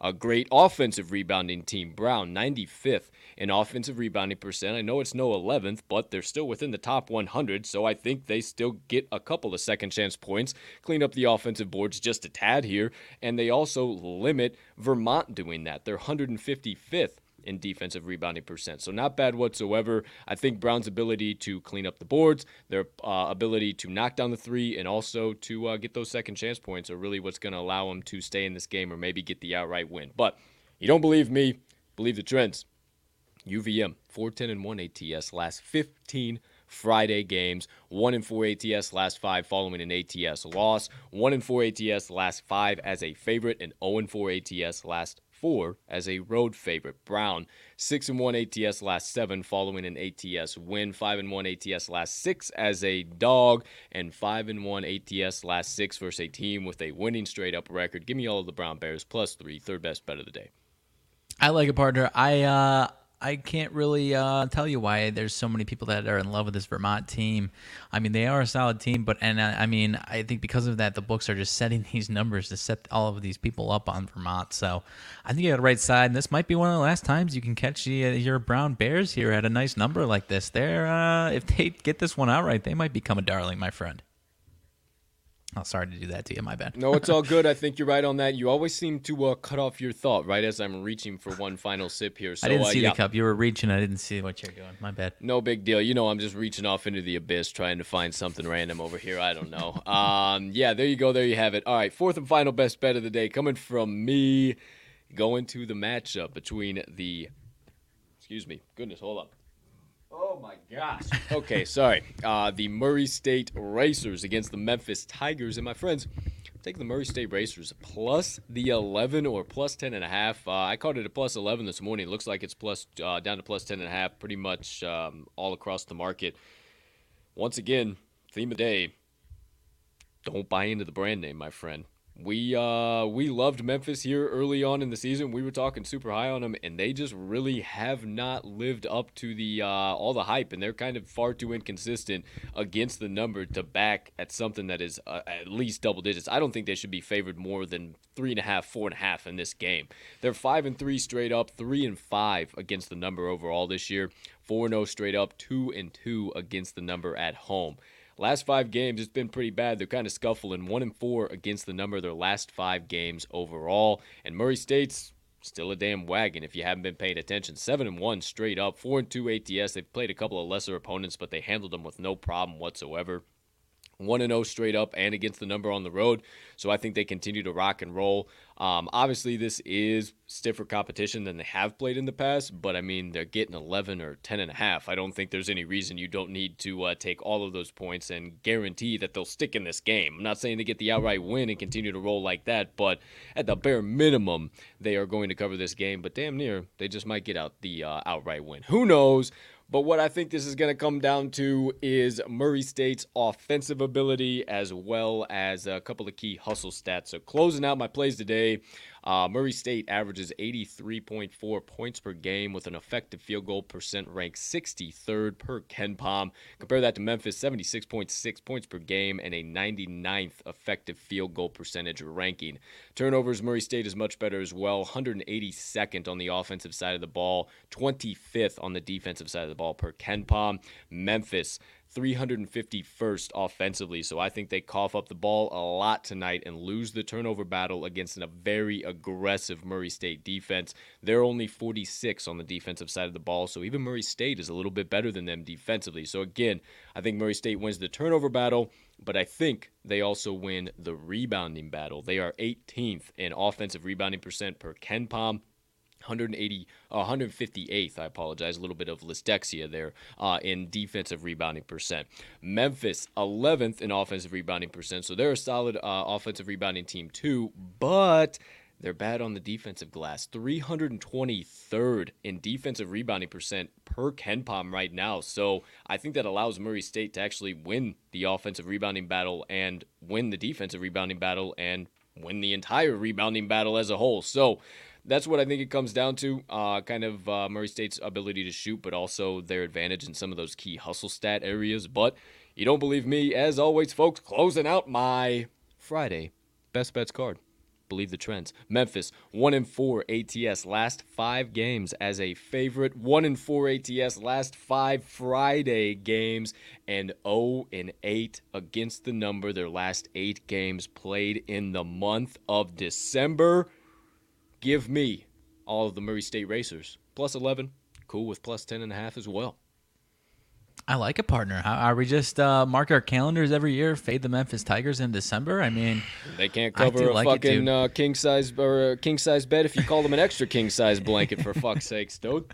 A great offensive rebounding team. Brown, 95th in offensive rebounding percent. I know it's no 11th, but they're still within the top 100, so I think they still get a couple of second chance points, clean up the offensive boards just a tad here, and they also limit Vermont doing that. They're 155th in defensive rebounding percent. So not bad whatsoever. I think Brown's ability to clean up the boards, their uh, ability to knock down the three, and also to uh, get those second chance points are really what's going to allow them to stay in this game or maybe get the outright win. But you don't believe me? Believe the trends. UVM 410 and 1 ATS last 15 Friday games. 1 and 4 ATS last 5 following an ATS loss. 1 and 4 ATS last 5 as a favorite and 0 and 4 ATS last 4 as a road favorite. Brown 6 and 1 ATS last 7 following an ATS win. 5 and 1 ATS last 6 as a dog and 5 and 1 ATS last 6 versus a team with a winning straight up record. Give me all of the Brown Bears plus 3, third best bet of the day. I like it, partner. I uh I can't really uh, tell you why there's so many people that are in love with this Vermont team. I mean, they are a solid team, but and uh, I mean, I think because of that, the books are just setting these numbers to set all of these people up on Vermont. So I think you got the right side, and this might be one of the last times you can catch the, uh, your Brown Bears here at a nice number like this. They're uh, if they get this one outright, they might become a darling, my friend. Oh, sorry to do that to you. My bad. no, it's all good. I think you're right on that. You always seem to uh, cut off your thought right as I'm reaching for one final sip here. So, I didn't see uh, yeah. the cup. You were reaching. I didn't see what you're doing. My bad. No big deal. You know, I'm just reaching off into the abyss trying to find something random over here. I don't know. um, yeah, there you go. There you have it. All right, fourth and final best bet of the day coming from me. Going to the matchup between the. Excuse me. Goodness, hold up. My gosh. okay, sorry. Uh, the Murray State Racers against the Memphis Tigers. And my friends, take the Murray State Racers plus the 11 or plus 10 and a half. Uh, I called it a plus 11 this morning. It looks like it's plus uh, down to plus 10 and a half pretty much um, all across the market. Once again, theme of the day don't buy into the brand name, my friend. We uh we loved Memphis here early on in the season. We were talking super high on them, and they just really have not lived up to the uh, all the hype, and they're kind of far too inconsistent against the number to back at something that is uh, at least double digits. I don't think they should be favored more than three and a half, four and a half in this game. They're five and three straight up, three and five against the number overall this year, four and zero straight up, two and two against the number at home. Last five games, it's been pretty bad. They're kind of scuffling. One and four against the number of their last five games overall. And Murray State's still a damn wagon if you haven't been paying attention. Seven and one straight up, four and two ATS. They've played a couple of lesser opponents, but they handled them with no problem whatsoever. 1 0 straight up and against the number on the road. So I think they continue to rock and roll. Um, obviously, this is stiffer competition than they have played in the past, but I mean, they're getting 11 or 10 and a half. I don't think there's any reason you don't need to uh, take all of those points and guarantee that they'll stick in this game. I'm not saying they get the outright win and continue to roll like that, but at the bare minimum, they are going to cover this game. But damn near, they just might get out the uh, outright win. Who knows? But what I think this is going to come down to is Murray State's offensive ability as well as a couple of key hustle stats. So, closing out my plays today, uh, Murray State averages 83.4 points per game with an effective field goal percent ranked 63rd per KenPom. Compare that to Memphis, 76.6 points per game and a 99th effective field goal percentage ranking. Turnovers, Murray State is much better as well, 182nd on the offensive side of the ball, 25th on the defensive side of the ball per KenPom. Memphis, 351st offensively. So I think they cough up the ball a lot tonight and lose the turnover battle against a very aggressive Murray State defense. They're only 46 on the defensive side of the ball. So even Murray State is a little bit better than them defensively. So again, I think Murray State wins the turnover battle, but I think they also win the rebounding battle. They are 18th in offensive rebounding percent per KenPom. 180, uh, 158th. I apologize, a little bit of listexia there uh, in defensive rebounding percent. Memphis 11th in offensive rebounding percent, so they're a solid uh, offensive rebounding team too, but they're bad on the defensive glass. 323rd in defensive rebounding percent per KenPom right now. So I think that allows Murray State to actually win the offensive rebounding battle and win the defensive rebounding battle and win the entire rebounding battle as a whole. So that's what I think it comes down to. Uh, kind of uh, Murray State's ability to shoot, but also their advantage in some of those key hustle stat areas. But you don't believe me, as always, folks. Closing out my Friday best bets card. Believe the trends. Memphis one and four ATS last five games as a favorite. One and four ATS last five Friday games, and 0 and eight against the number. Their last eight games played in the month of December give me all of the Murray State Racers. Plus 11, cool with plus 10 and a half as well. I like a partner. Are we just uh, mark our calendars every year, fade the Memphis Tigers in December? I mean, they can't cover a like fucking uh, king size or king size bed if you call them an extra king size blanket for fuck's sakes, dude.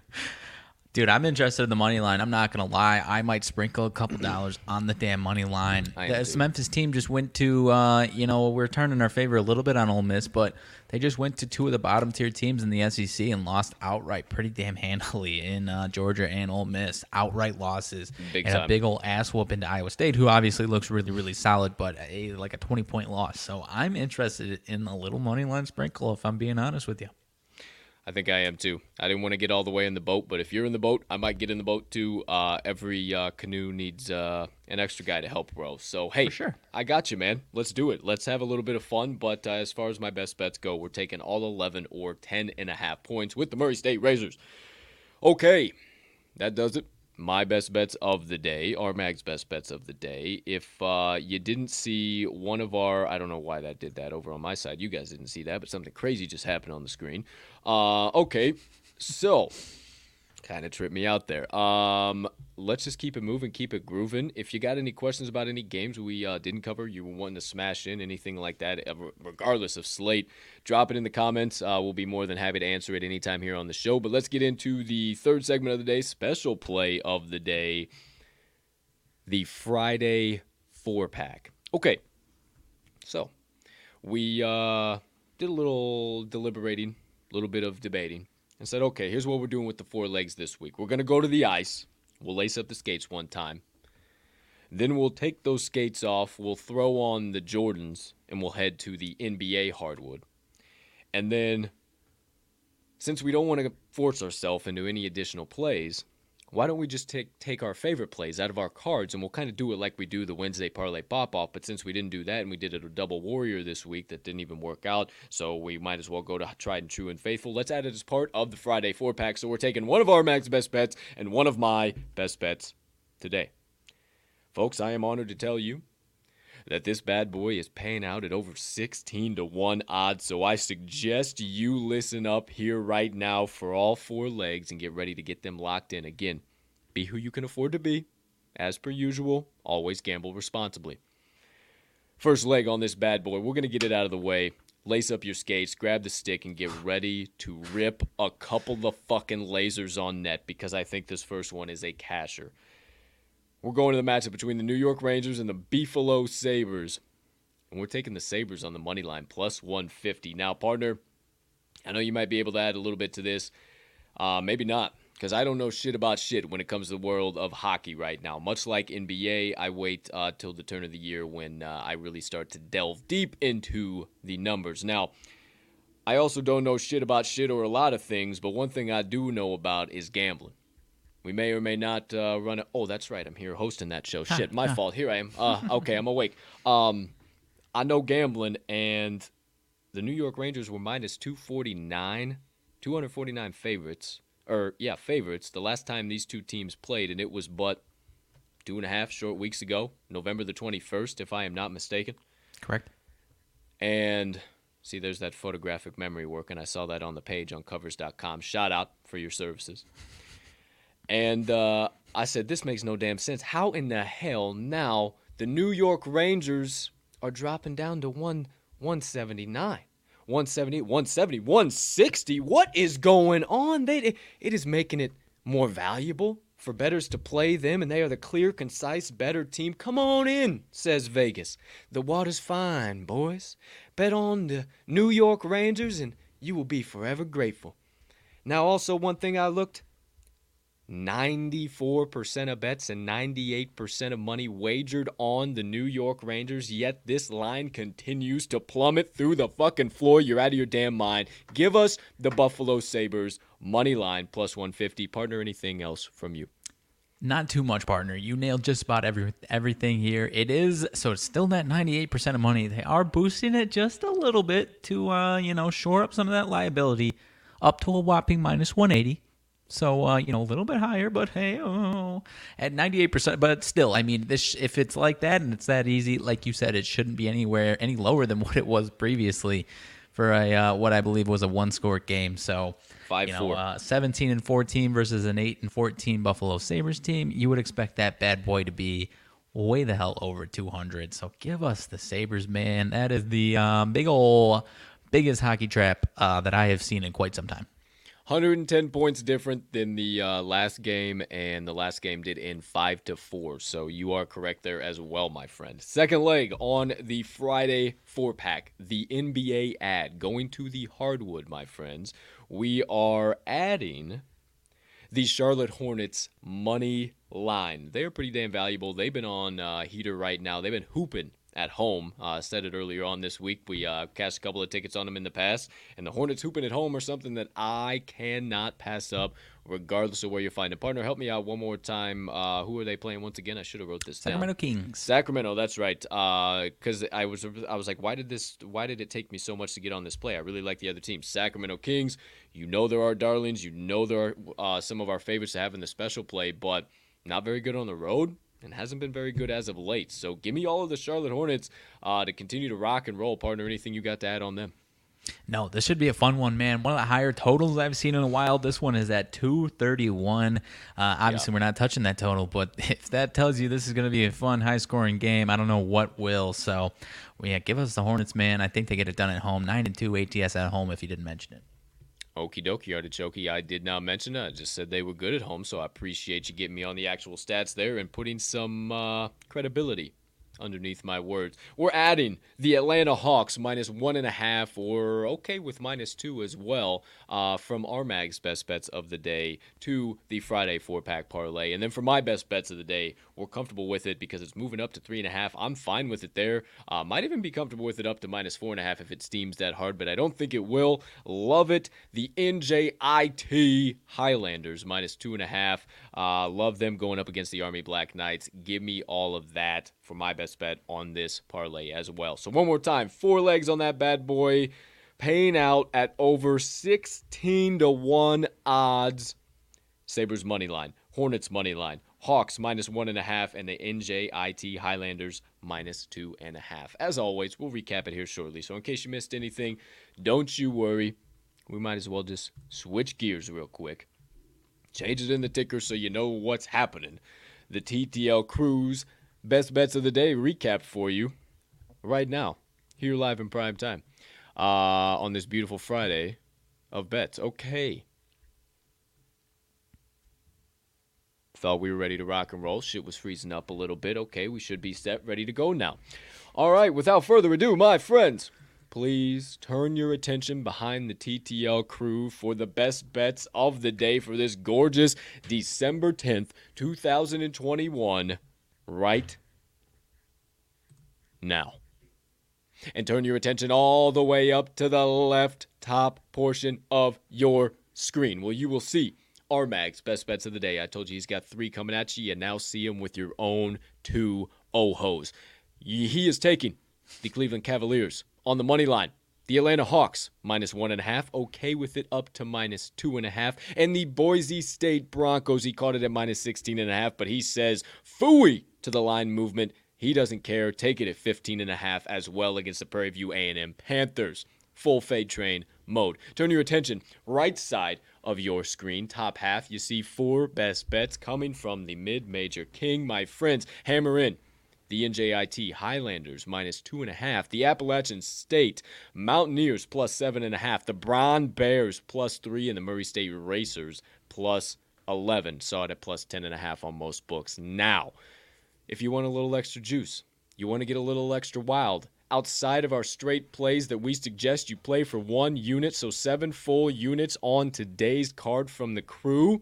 Dude, I'm interested in the money line. I'm not gonna lie. I might sprinkle a couple dollars on the damn money line. This Memphis team just went to, uh, you know, we're turning our favor a little bit on Ole Miss, but they just went to two of the bottom tier teams in the SEC and lost outright, pretty damn handily in uh, Georgia and Ole Miss. Outright losses big and time. a big old ass whoop into Iowa State, who obviously looks really, really solid, but a, like a 20 point loss. So I'm interested in a little money line sprinkle, if I'm being honest with you. I think I am too. I didn't want to get all the way in the boat, but if you're in the boat, I might get in the boat too. Uh, every uh, canoe needs uh, an extra guy to help row. So hey, For sure, I got you, man. Let's do it. Let's have a little bit of fun. But uh, as far as my best bets go, we're taking all 11 or 10 and a half points with the Murray State Racers. Okay, that does it my best bets of the day, RMags best bets of the day. If uh, you didn't see one of our, I don't know why that did that over on my side. You guys didn't see that, but something crazy just happened on the screen. Uh, okay, so kind of tripped me out there. Um, let's just keep it moving, keep it grooving. If you got any questions about any games we uh, didn't cover, you were wanting to smash in anything like that, regardless of slate, drop it in the comments. Uh, we'll be more than happy to answer it anytime here on the show. But let's get into the third segment of the day, special play of the day, the Friday four pack. Okay, so we uh, did a little deliberating, a little bit of debating and said, okay, here's what we're doing with the four legs this week. We're going to go to the ice. We'll lace up the skates one time. Then we'll take those skates off. We'll throw on the Jordans and we'll head to the NBA hardwood. And then, since we don't want to force ourselves into any additional plays, why don't we just take take our favorite plays out of our cards and we'll kind of do it like we do the Wednesday parlay pop off. But since we didn't do that and we did a double warrior this week that didn't even work out, so we might as well go to tried and true and faithful. Let's add it as part of the Friday four pack. So we're taking one of RMags best bets and one of my best bets today. Folks, I am honored to tell you that this bad boy is paying out at over 16 to 1 odds. So I suggest you listen up here right now for all four legs and get ready to get them locked in. Again, be who you can afford to be. As per usual, always gamble responsibly. First leg on this bad boy, we're going to get it out of the way. Lace up your skates, grab the stick, and get ready to rip a couple of fucking lasers on net because I think this first one is a casher. We're going to the matchup between the New York Rangers and the Buffalo Sabres. And we're taking the Sabres on the money line, plus 150. Now, partner, I know you might be able to add a little bit to this. Uh, maybe not, because I don't know shit about shit when it comes to the world of hockey right now. Much like NBA, I wait uh, till the turn of the year when uh, I really start to delve deep into the numbers. Now, I also don't know shit about shit or a lot of things, but one thing I do know about is gambling. We may or may not uh, run it. Oh, that's right. I'm here hosting that show. Shit, my fault. Here I am. Uh, okay, I'm awake. Um, I know gambling, and the New York Rangers were minus 249, 249 favorites, or yeah, favorites. The last time these two teams played, and it was but two and a half short weeks ago, November the 21st, if I am not mistaken. Correct. And see, there's that photographic memory work, and I saw that on the page on covers.com. Shout out for your services. And uh, I said, this makes no damn sense. How in the hell now the New York Rangers are dropping down to one 179? 170, 170, 160. What is going on? They, it is making it more valuable for bettors to play them, and they are the clear, concise, better team. Come on in, says Vegas. The water's fine, boys. Bet on the New York Rangers, and you will be forever grateful. Now, also, one thing I looked 94% of bets and 98% of money wagered on the New York Rangers, yet this line continues to plummet through the fucking floor. You're out of your damn mind. Give us the Buffalo Sabres money line plus 150. Partner, anything else from you? Not too much, partner. You nailed just about every everything here. It is so it's still that 98% of money. They are boosting it just a little bit to uh, you know, shore up some of that liability up to a whopping minus 180. So uh, you know, a little bit higher, but hey, oh, at 98%. But still, I mean, this if it's like that and it's that easy, like you said, it shouldn't be anywhere any lower than what it was previously for a uh, what I believe was a one-score game. So Five you know, four. uh, 17 and 14 versus an 8 and 14 Buffalo Sabres team. You would expect that bad boy to be way the hell over 200. So give us the Sabres, man. That is the um, big ol' biggest hockey trap uh, that I have seen in quite some time. 110 points different than the uh, last game, and the last game did end five to four. So you are correct there as well, my friend. Second leg on the Friday four pack, the NBA ad going to the hardwood, my friends. We are adding the Charlotte Hornets money line. They're pretty damn valuable. They've been on uh, heater right now. They've been hooping at home. Uh, said it earlier on this week. We uh, cashed a couple of tickets on them in the past, and the Hornets hooping at home are something that I cannot pass up, regardless of where you find a partner. Help me out one more time. Uh, who are they playing once again? I should have wrote this down. Sacramento Kings. Sacramento, that's right. Because I was, I was like, why did this? Why did it take me so much to get on this play? I really like the other team, Sacramento Kings. You know there are darlings. You know there are uh, some of our favorites to have in the special play, but not very good on the road and hasn't been very good as of late. So give me all of the Charlotte Hornets uh, to continue to rock and roll, partner. Anything you got to add on them? No, this should be a fun one, man. One of the higher totals I've seen in a while. This one is at 231. Uh, obviously, we're not touching that total, but if that tells you this is going to be a fun, high scoring game, I don't know what will. So, yeah, give us the Hornets, man. I think they get it done at home. 9 and 2 ATS at home if you didn't mention it. Okie dokie, Artichoke. I did not mention it. I just said they were good at home, so I appreciate you getting me on the actual stats there and putting some uh, credibility underneath my words. We're adding the Atlanta Hawks minus one and a half, or okay with minus two as well, uh, from RMags best bets of the day to the Friday four pack parlay. And then for my best bets of the day, we're comfortable with it because it's moving up to three and a half. I'm fine with it there. Uh, might even be comfortable with it up to minus four and a half if it steams that hard, but I don't think it will. Love it. The NJIT Highlanders minus two and a half. Uh, love them going up against the Army Black Knights. Give me all of that for my best bet on this parlay as well. So one more time, four legs on that bad boy, paying out at over 16 to 1 odds. Sabres money line, Hornets money line, Hawks minus one and a half, and the NJIT Highlanders minus two and a half. As always, we'll recap it here shortly. So in case you missed anything, don't you worry. We might as well just switch gears real quick. Change it in the ticker so you know what's happening. The TTL Crew's best bets of the day recap for you right now, here live in prime time, uh, on this beautiful Friday of bets. Okay. Thought we were ready to rock and roll. Shit was freezing up a little bit. Okay, we should be set, ready to go now. All right, without further ado, my friends, please turn your attention behind the TTL crew for the best bets of the day for this gorgeous December 10th, 2021, right now. And turn your attention all the way up to the left top portion of your screen. Well, you will see RMags best bets of the day. I told you he's got three coming at you. You now see him with your own two ohos. He is taking the Cleveland Cavaliers on the money line The Atlanta Hawks, minus one and a half, okay with it up to minus two and a half. And the Boise State Broncos, he caught it at minus 16 and a half, but he says, fooey to the line movement. He doesn't care. Take it at 15 and a half as well against the Prairie View A&M Panthers. Full fade train mode. Turn your attention right side of your screen, top half. You see four best bets coming from the mid-major king. My friends, hammer in the NJIT Highlanders minus two and a half, the Appalachian State Mountaineers plus seven and a half, the Brown Bears plus three, and the Murray State Racers plus 11. Saw it at plus 10 and a half on most books. Now, if you want a little extra juice, you want to get a little extra wild, outside of our straight plays that we suggest you play for one unit, so seven full units on today's card from the crew.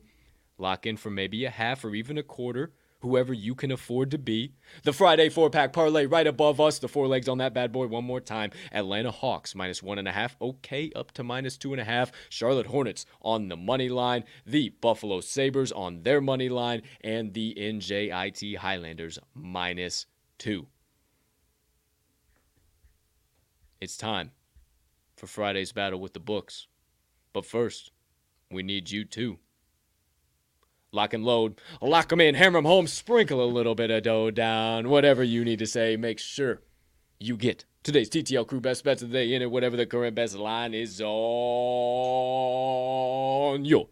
Lock in for maybe a half or even a quarter whoever you can afford to be. The Friday four pack parlay right above us. The four legs on that bad boy one more time. Atlanta Hawks minus one and a half. Okay, up to minus two and a half. Charlotte Hornets on the money line. The Buffalo Sabres on their money line. And the NJIT Highlanders minus two. It's time for Friday's battle with the books. But first, we need you too. Lock and load, lock them in, hammer them home, sprinkle a little bit of dough down, whatever you need to say. Make sure you get today's TTL Crew Best Bets of the Day in it, whatever the current best line is on your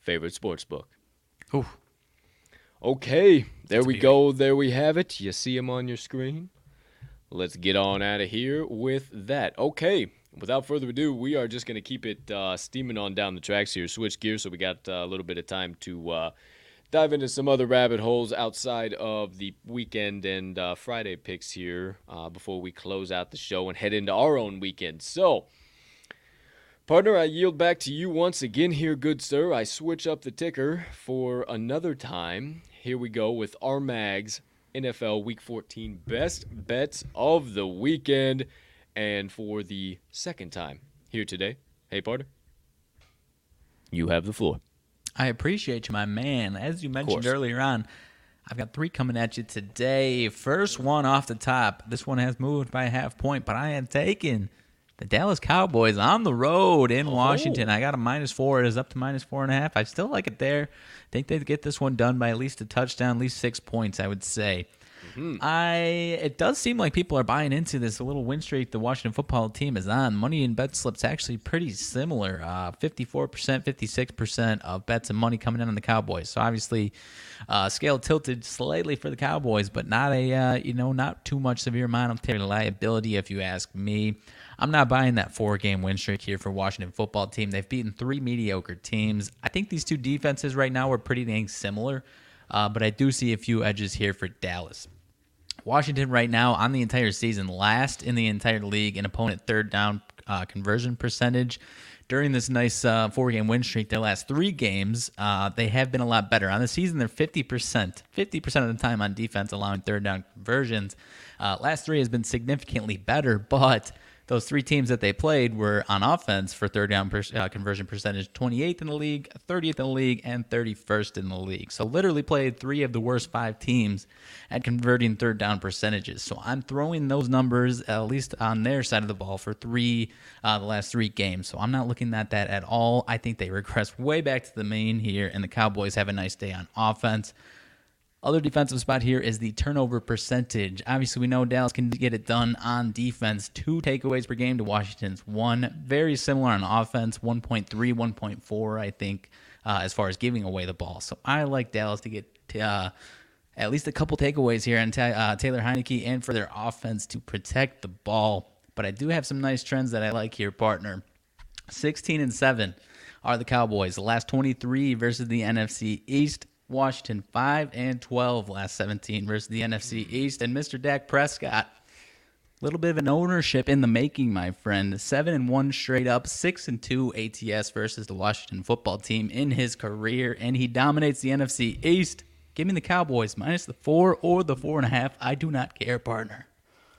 favorite sports book. Ooh. Okay, there we go. There we have it. You see them on your screen. Let's get on out of here with that. Okay, without further ado, we are just going to keep it uh, steaming on down the tracks here. Switch gears, so we got uh, a little bit of time to uh, dive into some other rabbit holes outside of the weekend and uh, Friday picks here uh, before we close out the show and head into our own weekend. So, partner, I yield back to you once again here, good sir. I switch up the ticker for another time. Here we go with RMags. NFL Week 14 best bets of the weekend and for the second time here today. Hey, partner. You have the floor. I appreciate you, my man. As you mentioned earlier on, I've got three coming at you today. First one off the top. This one has moved by a half point, but I am taking the Dallas Cowboys on the road in oh. Washington. I got a minus four. It is up to minus four and a half. I still like it there. I Think they'd get this one done by at least a touchdown, at least six points, I would say. Mm-hmm. I it does seem like people are buying into this little win streak the Washington football team is on. Money and bet slips actually pretty similar. Uh, 54%, 56% of bets and money coming in on the Cowboys. So obviously, uh, scale tilted slightly for the Cowboys, but not a uh, you know not too much severe monetary liability if you ask me. I'm not buying that four game win streak here for Washington football team. They've beaten three mediocre teams. I think these two defenses right now are pretty dang similar, uh, but I do see a few edges here for Dallas. Washington right now on the entire season, last in the entire league in opponent third down uh, conversion percentage. During this nice uh, four game win streak, their last three games, uh, they have been a lot better. On the season, they're 50%, 50% of the time on defense, allowing third down conversions. Uh, last three has been significantly better, but those three teams that they played were on offense for third down per, uh, conversion percentage 28th in the league, 30th in the league, and 31st in the league. So literally played three of the worst five teams at converting third down percentages. So I'm throwing those numbers at least on their side of the ball for three uh, the last three games. So I'm not looking at that at all. I think they regress way back to the main here, and the Cowboys have a nice day on offense. Other defensive spot here is the turnover percentage. Obviously, we know Dallas can get it done on defense. Two takeaways per game to Washington's one. Very similar on offense, 1.3, 1.4, I think, uh, as far as giving away the ball. So I like Dallas to get uh, at least a couple takeaways here on uh, Taylor Heinicke and for their offense to protect the ball. But I do have some nice trends that I like here, partner. 16 and 7 are the Cowboys. The last 23 versus the NFC East. Washington 5 and 12 last 17 versus the NFC East. And Mr. Dak Prescott, a little bit of an ownership in the making, my friend. 7 and 1 straight up, 6 and 2 ATS versus the Washington football team in his career. And he dominates the NFC East. Give me the Cowboys minus the 4 or the 4.5. I do not care, partner.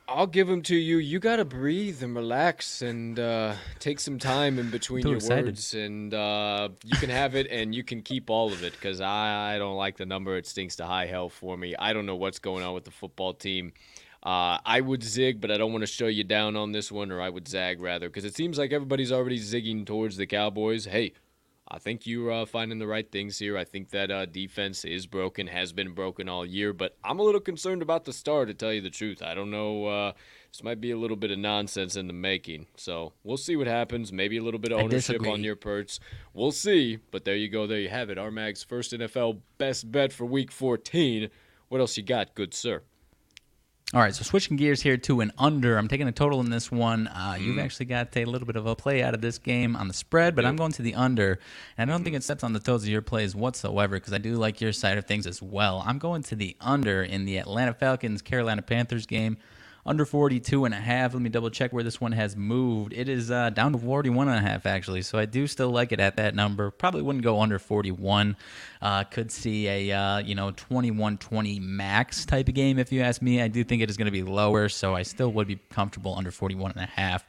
I'll give them to you. You gotta breathe and relax and uh, take some time in between your excited. words, and uh, you can have it and you can keep all of it because I, I don't like the number. It stinks to high hell for me. I don't know what's going on with the football team. Uh, I would zig, but I don't want to show you down on this one, or I would zag rather, because it seems like everybody's already zigging towards the Cowboys. Hey, I think you're uh, finding the right things here. I think that uh, defense is broken, has been broken all year, but I'm a little concerned about the star, to tell you the truth. I don't know. Uh, this might be a little bit of nonsense in the making. So we'll see what happens. Maybe a little bit of ownership on your perts. We'll see. But there you go. There you have it. RMags first NFL best bet for week 14. What else you got, good sir? All right, so switching gears here to an under. I'm taking a total in this one. Uh, mm. You've mm-hmm. actually got a little bit of a play out of this game on the spread, but I'm going to the under. And I don't think it steps on the toes of your plays whatsoever because I do like your side of things as well. I'm going to the under in the Atlanta Falcons Carolina Panthers game under 42 and a half. Let me double check where this one has moved. It is uh, down to 41 and a half actually, so I do still like it at that number. Probably wouldn't go under 41. Uh, could see a uh, you know 21-20 max type of game if you ask me. I do think it is going to be lower, so I still would be comfortable under 41 and a half.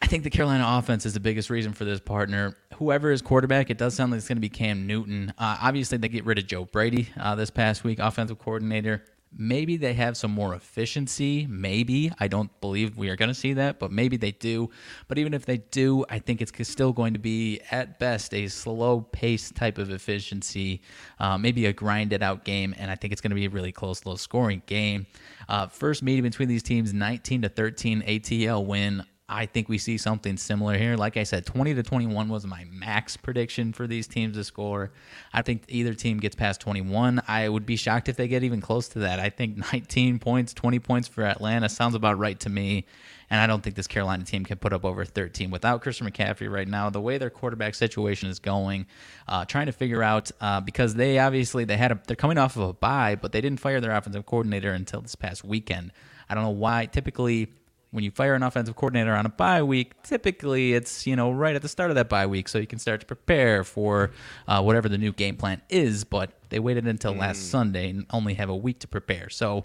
I think the Carolina offense is the biggest reason for this partner. Whoever is quarterback, it does sound like it's going to be Cam Newton. Uh, obviously, they get rid of Joe Brady uh, this past week, offensive coordinator. Maybe they have some more efficiency. Maybe. I don't believe we are going to see that, but maybe they do. But even if they do, I think it's still going to be, at best, a slow pace type of efficiency, uh, maybe a grinded out game. And I think it's going to be a really close, low scoring game. Uh, first meeting between these teams, 19 to 13 ATL win. I think we see something similar here. Like I said, 20 to 21 was my max prediction for these teams to score. I think either team gets past 21. I would be shocked if they get even close to that. I think 19 points, 20 points for Atlanta sounds about right to me. And I don't think this Carolina team can put up over 13 without Christian McCaffrey right now. The way their quarterback situation is going, uh, trying to figure out uh, because they obviously they had a, they're coming off of a bye, but they didn't fire their offensive coordinator until this past weekend. I don't know why. Typically, when you fire an offensive coordinator on a bye week, typically it's you know right at the start of that bye week, so you can start to prepare for uh, whatever the new game plan is. But they waited until mm. last Sunday and only have a week to prepare. So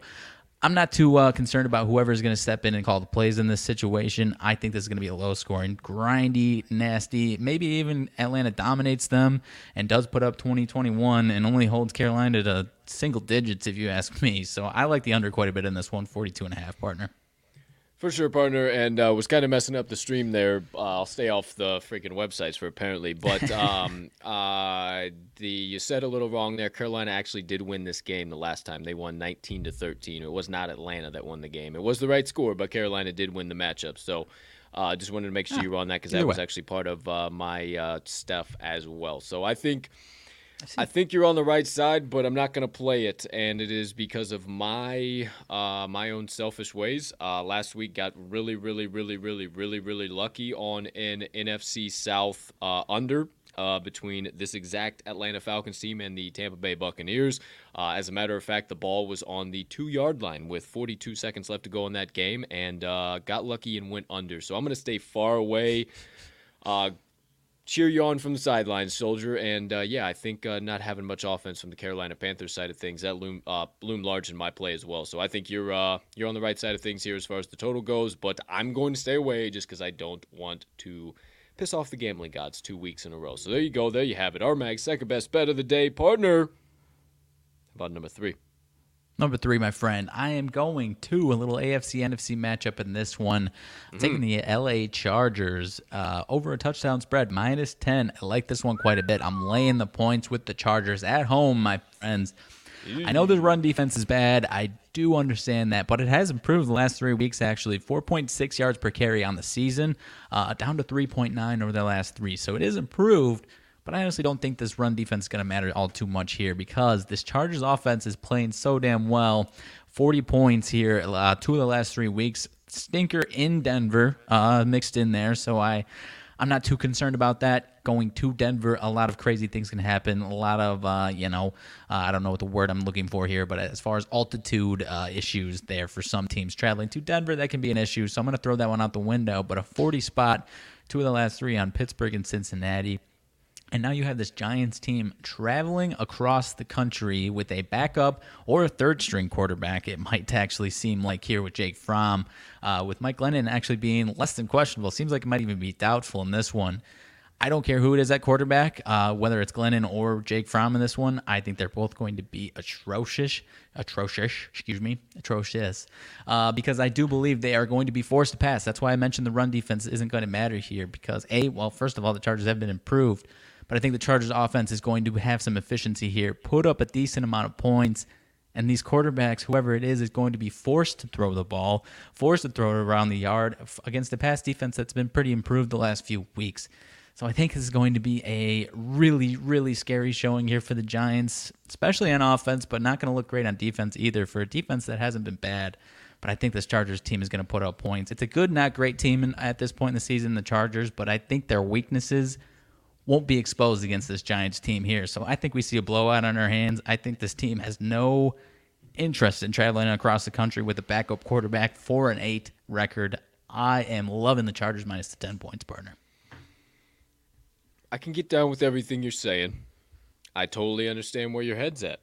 I'm not too uh, concerned about whoever's going to step in and call the plays in this situation. I think this is going to be a low scoring, grindy, nasty. Maybe even Atlanta dominates them and does put up 2021 and only holds Carolina to single digits, if you ask me. So I like the under quite a bit in this one, 42 and a half partner. For sure, partner, and uh, was kind of messing up the stream there. Uh, I'll stay off the freaking websites for apparently, but um, uh, the you said a little wrong there. Carolina actually did win this game the last time. They won 19 to 13. It was not Atlanta that won the game. It was the right score, but Carolina did win the matchup. So, uh, just wanted to make sure ah, you were on that because that was actually part of uh, my uh, stuff as well. So I think. I, think you're on the right side, but I'm not going to play it, and it is because of my uh, my own selfish ways. Uh, last week got really, really, really, really, really, really lucky on an NFC South uh, under. Uh, between this exact Atlanta Falcons team and the Tampa Bay Buccaneers. Uh, as a matter of fact, the ball was on the two yard line with 42 seconds left to go in that game and uh, got lucky and went under. So I'm going to stay far away. Cheer you on from the sidelines, soldier. And uh, yeah, I think uh, not having much offense from the Carolina Panthers side of things that loom uh, large in my play as well. So I think you're uh, you're on the right side of things here as far as the total goes. But I'm going to stay away just because I don't want to piss off the gambling gods two weeks in a row. So there you go. There you have it. Our mag second best bet of the day, partner. About number three? Number three, my friend, I am going to a little AFC NFC matchup in this one. I'm taking the LA Chargers uh, over a touchdown spread, minus 10. I like this one quite a bit. I'm laying the points with the Chargers at home, my friends. I know the run defense is bad. I do understand that, but it has improved the last three weeks, actually. 4.6 yards per carry on the season, uh, down to 3.9 over the last three. So it is improved. But I honestly don't think this run defense is going to matter all too much here because this Chargers offense is playing so damn well. 40 points here, uh, two of the last three weeks. Stinker in Denver uh, mixed in there. So I. I'm not too concerned about that. Going to Denver, a lot of crazy things can happen. A lot of, uh, you know, uh, I don't know what the word I'm looking for here, but as far as altitude uh, issues there for some teams traveling to Denver, that can be an issue. So I'm going to throw that one out the window. But a 40 spot, two of the last three on Pittsburgh and Cincinnati. And now you have this Giants team traveling across the country with a backup or a third string quarterback. It might actually seem like here with Jake Fromm, uh, with Mike Glennon actually being less than questionable. Seems like it might even be doubtful in this one. I don't care who it is at quarterback, uh, whether it's Glennon or Jake Fromm in this one. I think they're both going to be atrocious, atrocious, excuse me, atrocious, uh, because I do believe they are going to be forced to pass. That's why I mentioned the run defense isn't going to matter here because a well, first of all, the Chargers have been improved, but I think the Chargers offense is going to have some efficiency here, put up a decent amount of points. And these quarterbacks, whoever it is, is going to be forced to throw the ball, forced to throw it around the yard against a pass defense that's been pretty improved the last few weeks. So I think this is going to be a really, really scary showing here for the Giants, especially on offense, but not going to look great on defense either for a defense that hasn't been bad. But I think this Chargers team is going to put up points. It's a good, not great team at this point in the season, the Chargers, but I think their weaknesses won't be exposed against this Giants team here. So I think we see a blowout on our hands. I think this team has no interest in traveling across the country with a backup quarterback, four and eight record. I am loving the Chargers minus the ten points, partner. I can get down with everything you're saying. I totally understand where your head's at.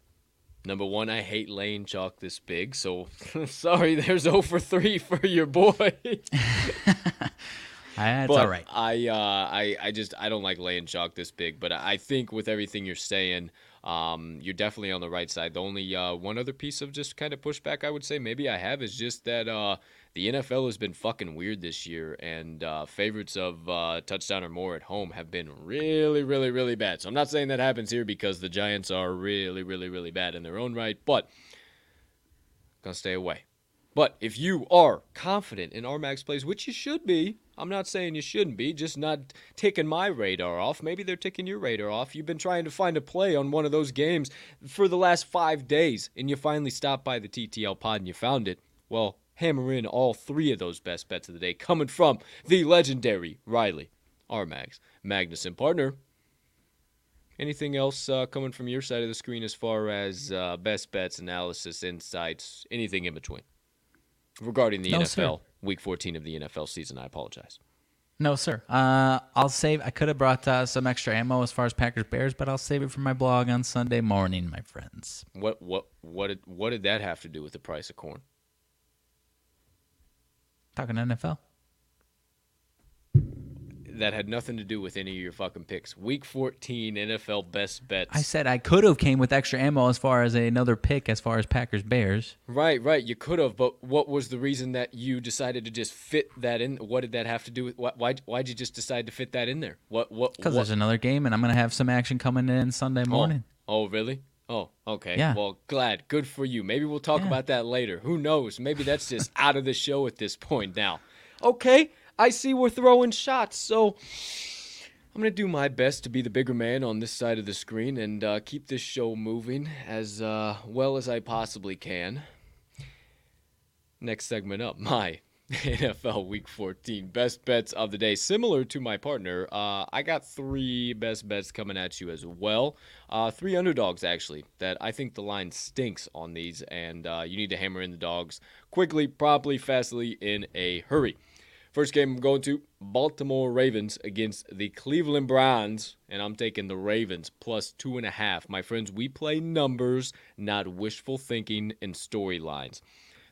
Number one, I hate laying chalk this big, so sorry, there's 0 for 3 for your boy. That's but all right. I, uh, I, I just I don't like laying chalk this big, but I think with everything you're saying, um, you're definitely on the right side. The only uh, one other piece of just kind of pushback I would say maybe I have is just that uh, the NFL has been fucking weird this year, and uh, favorites of uh, touchdown or more at home have been really, really, really bad. So I'm not saying that happens here because the Giants are really, really, really bad in their own right, but gonna stay away. But if you are confident in RMags plays, which you should be, I'm not saying you shouldn't be, just not taking my radar off. Maybe they're taking your radar off. You've been trying to find a play on one of those games for the last five days, and you finally stopped by the TTL pod and you found it. Well, hammer in all three of those best bets of the day coming from the legendary Riley RMags Magnuson partner. Anything else uh, coming from your side of the screen as far as uh, best bets, analysis, insights, anything in between regarding the no, NFL sir. Week 14 of the NFL season? I apologize. No, sir. Uh, I'll save. I could have brought uh, some extra ammo as far as Packers Bears, but I'll save it for my blog on Sunday morning, my friends. What what what did what did that have to do with the price of corn? Talking NFL. That had nothing to do with any of your fucking picks. Week 14 NFL best bets. I said I could have came with extra ammo as far as another pick as far as Packers Bears. Right, right. You could have, but what was the reason that you decided to just fit that in? What did that have to do with? Why? Why'd you just decide to fit that in there? What? What? Because there's another game, and I'm gonna have some action coming in Sunday oh. morning. Oh, oh really? Oh, okay. Yeah. Well, glad. Good for you. Maybe we'll talk yeah. about that later. Who knows? Maybe that's just out of the show at this point now. Okay, I see we're throwing shots, so I'm going to do my best to be the bigger man on this side of the screen and uh, keep this show moving as uh, well as I possibly can. Next segment up, my NFL Week 14 best bets of the day. Similar to my partner, uh, I got three best bets coming at you as well. Uh, three underdogs, actually, that I think the line stinks on these, and uh, you need to hammer in the dogs quickly, promptly, fastly, in a hurry. First game I'm going to Baltimore Ravens against the Cleveland Browns, and I'm taking the Ravens plus two and a half. My friends, we play numbers, not wishful thinking and storylines.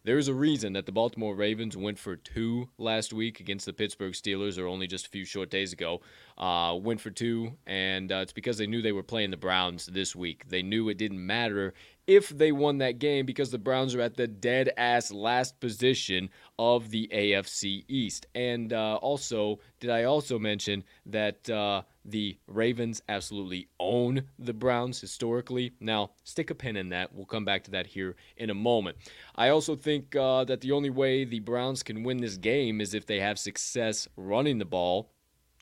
There's a reason that the Baltimore Ravens went for two last week against the Pittsburgh Steelers, or only just a few short days ago. Uh, went for two, and uh, it's because they knew they were playing the Browns this week. They knew it didn't matter if they won that game because the Browns are at the dead ass last position of the AFC East. And uh, also, did I also mention that uh, the Ravens absolutely own the Browns historically? Now, stick a pin in that. We'll come back to that here in a moment. I also think uh, that the only way the Browns can win this game is if they have success running the ball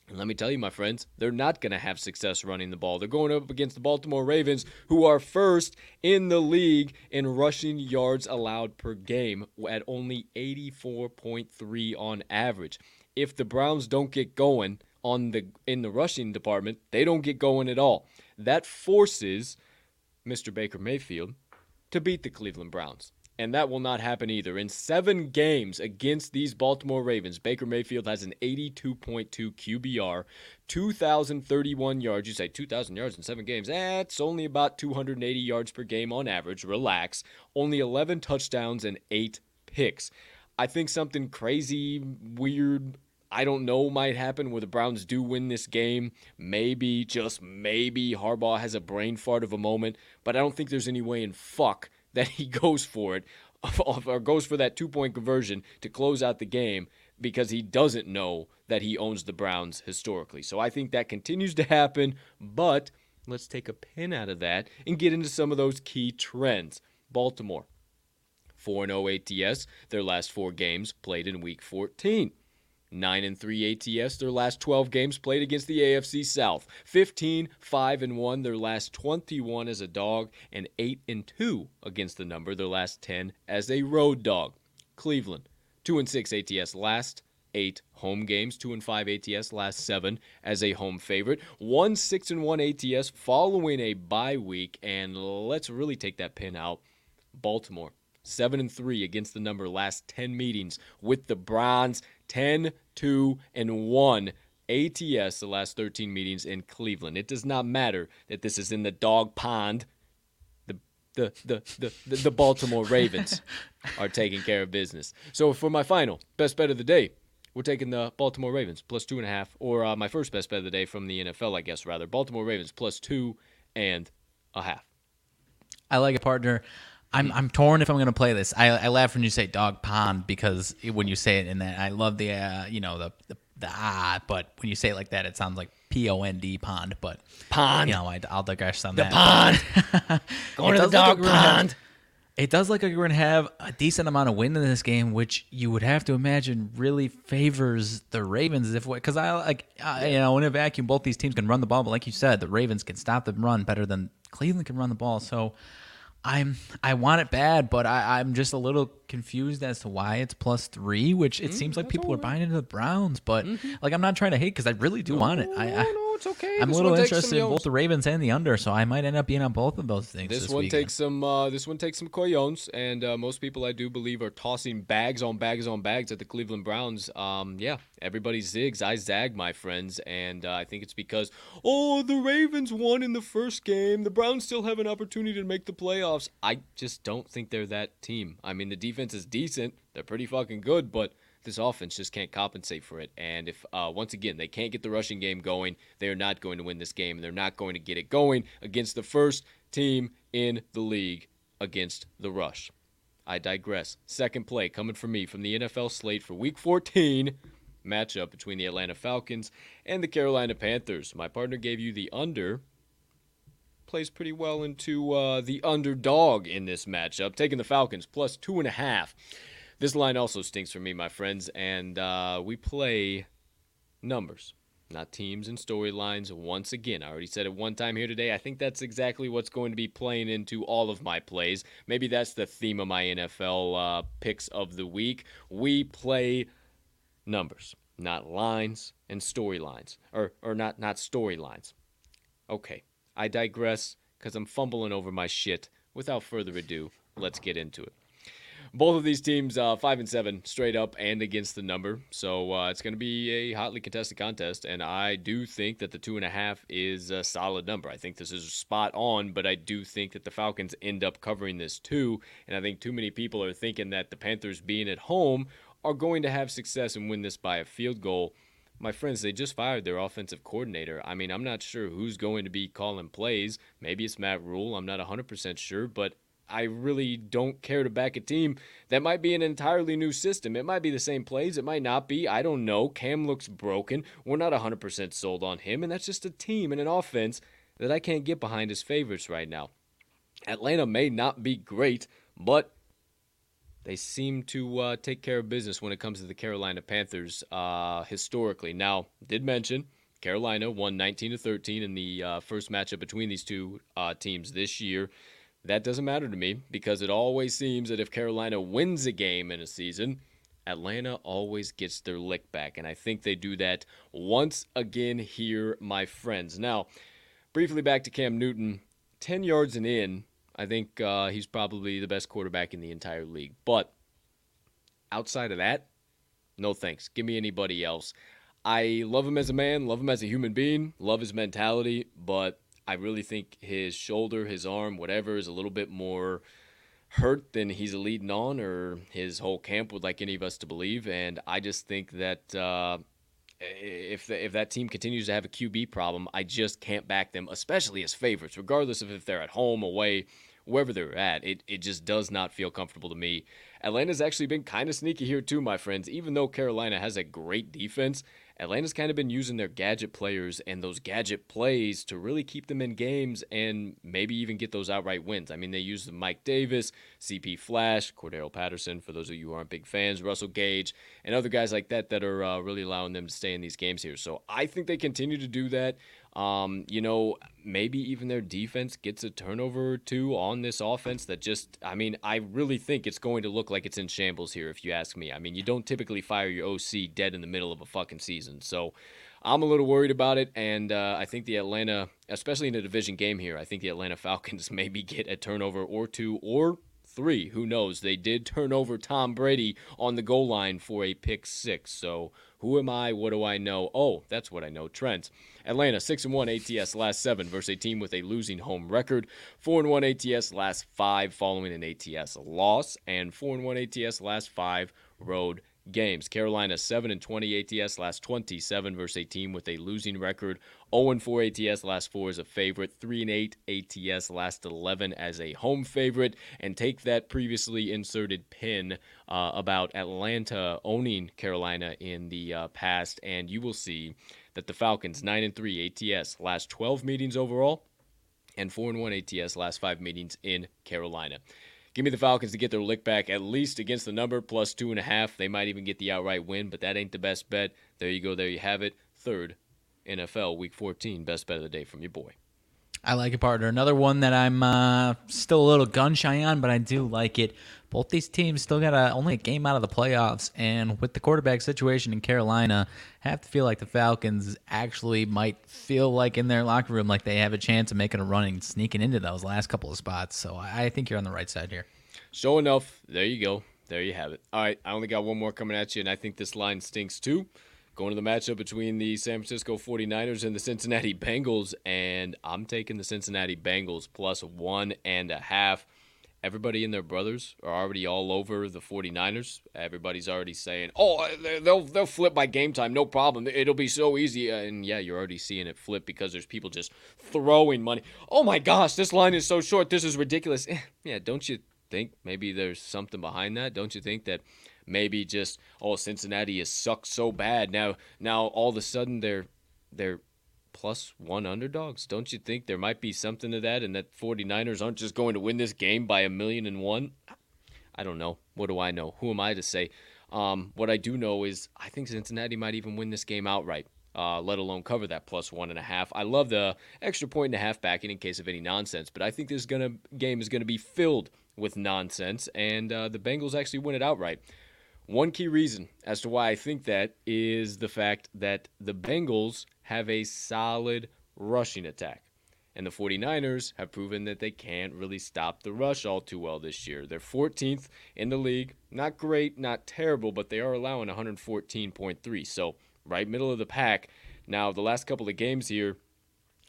and let me tell you, my friends, they're not going to have success running the ball. They're going up against the Baltimore Ravens, who are first in the league in rushing yards allowed per game at only 84.3 on average. If the Browns don't get going on the in the rushing department, they don't get going at all. That forces Mr. Baker Mayfield to beat the Cleveland Browns and that will not happen either. In seven games against these Baltimore Ravens, Baker Mayfield has an 82.2 QBR, 2,031 yards. You say 2,000 yards in seven games? That's only about 280 yards per game on average. Relax. Only 11 touchdowns and eight picks. I think something crazy, weird, I don't know might happen where the Browns do win this game. Maybe, just maybe, Harbaugh has a brain fart of a moment, but I don't think there's any way in fuck that he goes for it or goes for that two point conversion to close out the game because he doesn't know that he owns the Browns historically. So I think that continues to happen, but let's take a pin out of that and get into some of those key trends. Baltimore, 4 0 ATS, their last four games played in week 14. 9 and 3 ATS their last 12 games played against the AFC South. 15 5 and 1 their last 21 as a dog and 8 and 2 against the number their last 10 as a road dog. Cleveland 2 and 6 ATS last 8 home games, 2 and 5 ATS last 7 as a home favorite. 1 6 and 1 ATS following a bye week and let's really take that pin out. Baltimore 7 and 3 against the number last 10 meetings with the Browns 10 2 and 1 ATS the last 13 meetings in Cleveland. It does not matter that this is in the dog pond. The the the the, the, the Baltimore Ravens are taking care of business. So for my final best bet of the day, we're taking the Baltimore Ravens plus two and a half, or uh, my first best bet of the day from the NFL, I guess rather. Baltimore Ravens plus two and a half. I like a partner. I'm I'm torn if I'm going to play this. I, I laugh when you say dog pond because when you say it in that, I love the uh, you know the, the the ah, but when you say it like that, it sounds like P O N D pond. But pond, you know, I, will digress on the that. pond, going to the dog like pond. Have, it does look like we're going to have a decent amount of wind in this game, which you would have to imagine really favors the Ravens. If because I like I, you know in a vacuum, both these teams can run the ball, but like you said, the Ravens can stop the run better than Cleveland can run the ball. So I'm I want it bad, but I, I'm just a little confused as to why it's plus three, which it mm, seems like people are buying into the Browns, but mm-hmm. like I'm not trying to hate because I really do no, want it. I, I no, it's okay. I'm this a little interested in both the Ravens and the under, so I might end up being on both of those things. This, this one weekend. takes some. Uh, this one takes some coyones, and uh, most people I do believe are tossing bags on bags on bags at the Cleveland Browns. Um, yeah, everybody zigs. I zag, my friends, and uh, I think it's because oh the Ravens won in the first game. The Browns still have an opportunity to make the playoffs. I just don't think they're that team. I mean, the defense is decent. They're pretty fucking good, but this offense just can't compensate for it. And if uh, once again they can't get the rushing game going, they are not going to win this game. They're not going to get it going against the first team in the league against the rush. I digress. Second play coming from me from the NFL slate for Week 14 matchup between the Atlanta Falcons and the Carolina Panthers. My partner gave you the under. Plays pretty well into uh, the underdog in this matchup, taking the Falcons plus two and a half. This line also stinks for me, my friends, and uh, we play numbers, not teams and storylines. Once again, I already said it one time here today. I think that's exactly what's going to be playing into all of my plays. Maybe that's the theme of my NFL uh, picks of the week. We play numbers, not lines and storylines, or or not not storylines. Okay, I digress because I'm fumbling over my shit. Without further ado, let's get into it. Both of these teams uh, five and seven straight up and against the number. So uh, it's going to be a hotly contested contest and i do think that the two and a half is a solid number. I think this is spot on but i do think that the falcons end up covering this too and i think too many people are thinking that the panthers being at home are going to have success and win this by a field goal my friends, they just fired their offensive coordinator. I mean, I'm not sure who's going to be calling plays. Maybe it's Matt Rhule. I'm not 100% sure, but I really don't care to back a team that might be an entirely new system. It might be the same plays, it might not be. I don't know. Cam looks broken. We're not 100% sold on him, and that's just a team and an offense that I can't get behind as favorites right now. Atlanta may not be great, but they seem to uh, take care of business when it comes to the Carolina Panthers uh, historically. Now, did mention Carolina won 19 to 13 in the uh, first matchup between these two uh, teams this year. That doesn't matter to me because it always seems that if Carolina wins a game in a season, Atlanta always gets their lick back. And I think they do that once again here, my friends. Now, briefly back to Cam Newton 10 yards and in. I think uh, he's probably the best quarterback in the entire league. But outside of that, no thanks. Give me anybody else. I love him as a man, love him as a human being, love his mentality, but I really think his shoulder, his arm, whatever, is a little bit more hurt than he's leading on, or his whole camp would like any of us to believe. And I just think that uh, if the, if that team continues to have a QB problem, I just can't back them, especially as favorites, regardless of if they're at home, away, wherever they're at. It it just does not feel comfortable to me. Atlanta's actually been kind of sneaky here too, my friends. Even though Carolina has a great defense, Atlanta's kind of been using their gadget players and those gadget plays to really keep them in games and maybe even get those outright wins. I mean, they use Mike Davis, CP Flash, Cordarrelle Patterson, for those of you who aren't big fans, Russell Gage, and other guys like that that are uh, really allowing them to stay in these games here. So I think they continue to do that. Um, you know, maybe even their defense gets a turnover or two on this offense that just, I mean, I really think it's going to look like it's in shambles here, if you ask me. I mean, you don't typically fire your OC dead in the middle of a fucking season. So I'm a little worried about it. And uh, I think the Atlanta, especially in a division game here, I think the Atlanta Falcons maybe get a turnover or two or three. Who knows? They did turn over Tom Brady on the goal line for a pick six. So who am I? What do I know? Oh, that's what I know. Trent. Atlanta six and one ATS last seven versus a team with a losing home record. Four and one ATS last five following an ATS loss, and four and one ATS last five road games. Carolina 7 and 20 ATS last 27 versus a team with a losing record. 0 and 4 ATS last 4 as a favorite. 3 and 8 ATS last 11 as a home favorite. And take that previously inserted pin uh, about Atlanta owning Carolina in the uh, past, and you will see that the Falcons 9 and 3 ATS last 12 meetings overall and 4 and 1 ATS last 5 meetings in Carolina. Give me the Falcons to get their lick back at least against the number plus two and a half. They might even get the outright win, but that ain't the best bet. There you go. There you have it. Third NFL Week 14 best bet of the day from your boy. I like it, partner. Another one that I'm uh, still a little gun shy on, but I do like it. Both these teams still got a, only a game out of the playoffs, and with the quarterback situation in Carolina, I have to feel like the Falcons actually might feel like in their locker room like they have a chance of making a run and sneaking into those last couple of spots. So I think you're on the right side here. Sure enough, there you go. There you have it. All right, I only got one more coming at you, and I think this line stinks too. Going to the matchup between the San Francisco 49ers and the Cincinnati Bengals, and I'm taking the Cincinnati Bengals plus one and a half. Everybody and their brothers are already all over the 49ers. Everybody's already saying, "Oh, uh, they'll they'll flip by game time, no problem. It'll be so easy." Uh, and yeah, you're already seeing it flip because there's people just throwing money. Oh my gosh, this line is so short. This is ridiculous. yeah, don't you think maybe there's something behind that? Don't you think that maybe just oh Cincinnati has sucked so bad now now all of a sudden they're they're plus one underdogs. Don't you think there might be something to that and that 49ers aren't just going to win this game by a million and one? I don't know. What do I know? Who am I to say? Um, what I do know is I think Cincinnati might even win this game outright. Uh, let alone cover that plus one and a half. I love the extra point and a half backing in case of any nonsense, but I think this gonna game is gonna be filled with nonsense, and uh, the Bengals actually win it outright. One key reason as to why I think that is the fact that the Bengals have a solid rushing attack. And the 49ers have proven that they can't really stop the rush all too well this year. They're 14th in the league. Not great, not terrible, but they are allowing 114.3. So, right middle of the pack. Now, the last couple of games here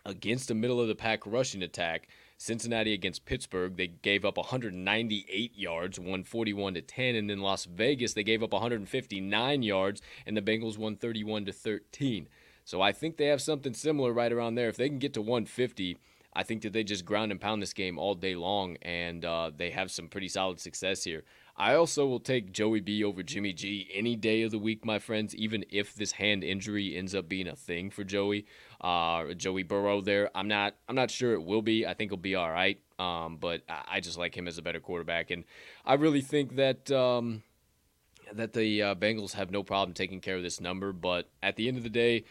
against a middle of the pack rushing attack, Cincinnati against Pittsburgh, they gave up 198 yards, 141 to 10, and in Las Vegas they gave up 159 yards, and the Bengals won 31 to 13. So I think they have something similar right around there. If they can get to 150, I think that they just ground and pound this game all day long, and uh, they have some pretty solid success here. I also will take Joey B over Jimmy G any day of the week, my friends, even if this hand injury ends up being a thing for Joey. Uh, Joey Burrow there. I'm not I'm not sure it will be. I think he'll be all right. Um, but I just like him as a better quarterback. And I really think that um, that the uh, Bengals have no problem taking care of this number. But at the end of the day,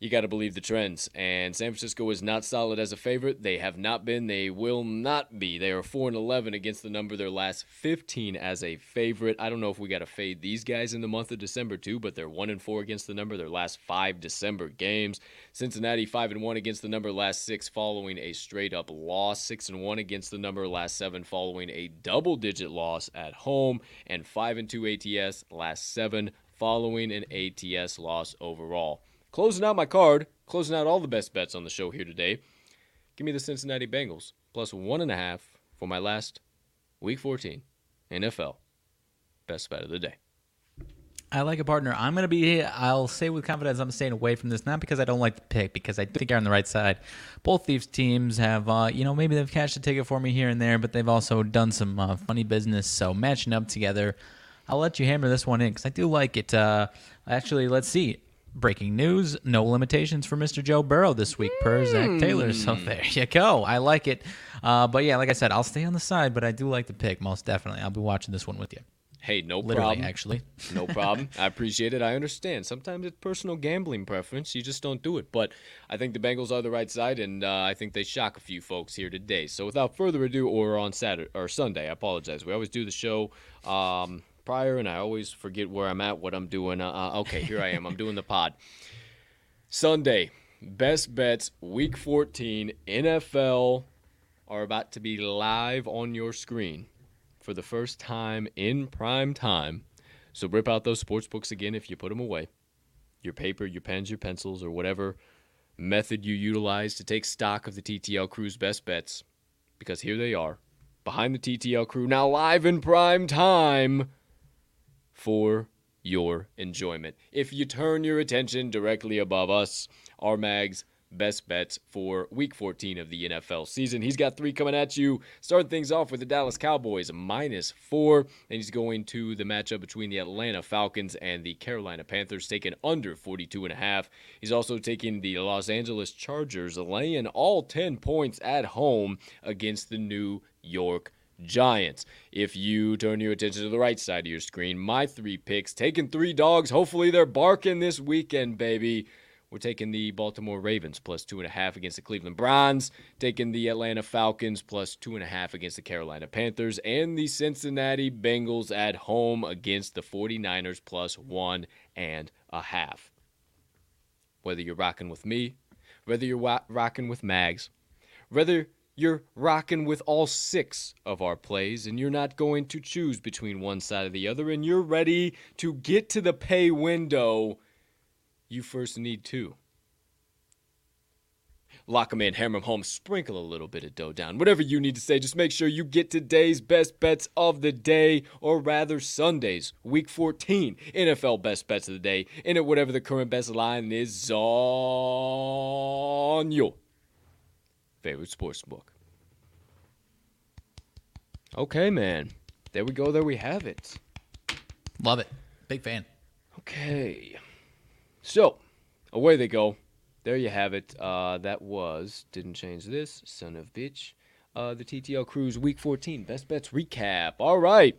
you got to believe the trends. And San Francisco is not solid as a favorite. They have not been. They will not be. They are 4 and 11 against the number their last 15 as a favorite. I don't know if we got to fade these guys in the month of December too, but they're 1 and 4 against the number their last 5 December games. Cincinnati 5 and 1 against the number last 6 following a straight up loss, 6 and 1 against the number last 7 following a double digit loss at home and 5 and 2 ATS last 7 following an ATS loss overall. Closing out my card, closing out all the best bets on the show here today. Give me the Cincinnati Bengals plus one and a half for my last week 14 NFL best bet of the day. I like a partner. I'm gonna be. I'll say with confidence, I'm staying away from this, not because I don't like the pick, because I think I'm on the right side. Both these teams have, uh, you know, maybe they've cashed a ticket for me here and there, but they've also done some uh, funny business. So matching up together, I'll let you hammer this one in because I do like it. Uh, actually, let's see. Breaking news: No limitations for Mr. Joe Burrow this week, per Zac Taylor. So there you go. I like it. Uh, but yeah, like I said, I'll stay on the side, but I do like the pick most definitely. I'll be watching this one with you. Hey, no Literally, problem. actually. no problem. I appreciate it. I understand. Sometimes it's personal gambling preference. You just don't do it. But I think the Bengals are the right side, and uh, I think they shock a few folks here today. So without further ado, or on Saturday or Sunday, I apologize. We always do the show um, prior, and I always forget where I'm at, what I'm doing. Uh, uh, okay, here I am. I'm doing the pod. Sunday, best bets, week 14, NFL are about to be live on your screen for the first time in prime time. So rip out those sports books again if you put them away. Your paper, your pens, your pencils, or whatever method you utilize to take stock of the TTL crew's best bets. Because here they are, behind the TTL crew, now live in prime time for your enjoyment. If you turn your attention directly above us, RMags best bets for week 14 of the NFL season. He's got three coming at you. Starting things off with the Dallas Cowboys minus four. And he's going to the matchup between the Atlanta Falcons and the Carolina Panthers, taking under 42 and a half. He's also taking the Los Angeles Chargers, laying all 10 points at home against the New York Giants. If you turn your attention to the right side of your screen, my three picks, taking three dogs. Hopefully they're barking this weekend, baby. We're taking the Baltimore Ravens plus two and a half against the Cleveland Browns, taking the Atlanta Falcons plus two and a half against the Carolina Panthers, and the Cincinnati Bengals at home against the 49ers plus one and a half. Whether you're rocking with me, whether you're wa- rocking with Mags, whether you're rocking with all six of our plays and you're not going to choose between one side or the other and you're ready to get to the pay window you first need to. Lock them in, hammer them home, sprinkle a little bit of dough down. Whatever you need to say, just make sure you get today's best bets of the day, or rather Sunday's week 14 NFL best bets of the day, and at whatever the current best line is on your favorite sports book. Okay, man. There we go. There we have it. Love it. Big fan. Okay. So, away they go. There you have it. Uh, that was, didn't change this, son of bitch. Uh, the TTL Crew's Week 14 Best Bets Recap. All right.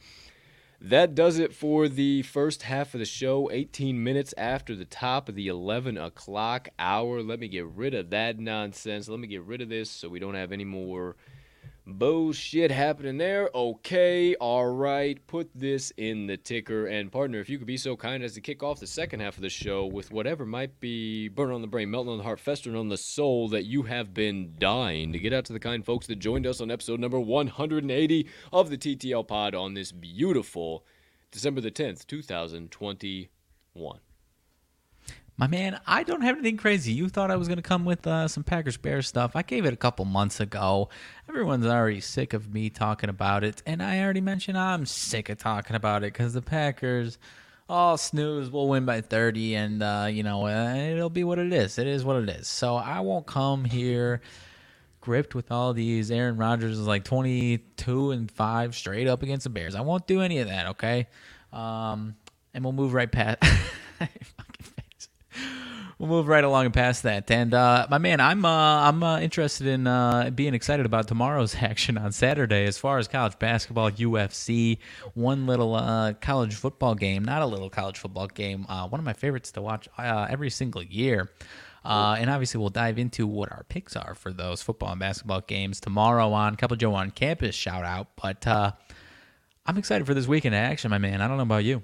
That does it for the first half of the show. 18 minutes after the top of the 11 o'clock hour. Let me get rid of that nonsense. Let me get rid of this so we don't have any more bullshit happening there. Okay, all right. Put this in the ticker. And partner, if you could be so kind as to kick off the second half of the show with whatever might be burning on the brain, melting on the heart, festering on the soul that you have been dying to get out to the kind folks that joined us on episode number 180 of the TTL pod on this beautiful December the 10th, 2021. My man, I don't have anything crazy. You thought I was going to come with uh, some Packers Bears stuff. I gave it a couple months ago. Everyone's already sick of me talking about it. And I already mentioned I'm sick of talking about it because the Packers, all snooze, will win by 30. And, uh, you know, uh, it'll be what it is. It is what it is. So I won't come here gripped with all these. Aaron Rodgers is like 22 and 5 straight up against the Bears. I won't do any of that, okay? Um, and we'll move right past. we'll move right along and past that. And uh, my man, I'm uh, I'm uh, interested in uh, being excited about tomorrow's action on Saturday as far as college basketball, UFC, one little uh, college football game, not a little college football game, uh, one of my favorites to watch every single year. and obviously, we'll dive into what our picks are for those football and basketball games tomorrow on Cup of Joe on Campus. Shout out, but I'm excited for this weekend action, my man. I don't know about you.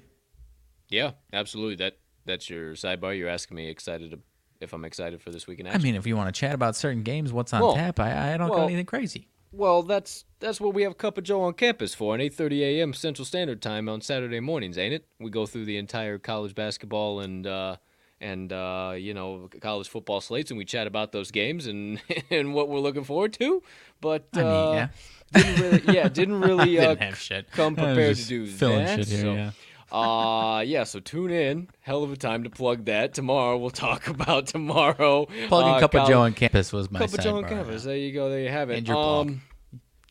Yeah, absolutely. That that's your sidebar. You're asking me excited to, if I'm excited for this weekend. I mean, if you want to chat about certain games, what's on well, tap? I, I don't well, got anything crazy. Well, that's that's what we have Cup of Joe on campus for, at 8:30 a.m. Central Standard Time on Saturday mornings, ain't it? We go through the entire college basketball and uh, and uh, you know college football slates, and we chat about those games and and what we're looking forward to. But I mean, uh, yeah. didn't really, yeah, didn't really didn't uh, come prepared to do that. Shit here, so, yeah. Uh, yeah, so tune in. Hell of a time to plug that. Tomorrow we'll talk about tomorrow. Plugging uh, Cup of Joe on campus was my Cup of Joe on campus. There you go. There you have it. And your um,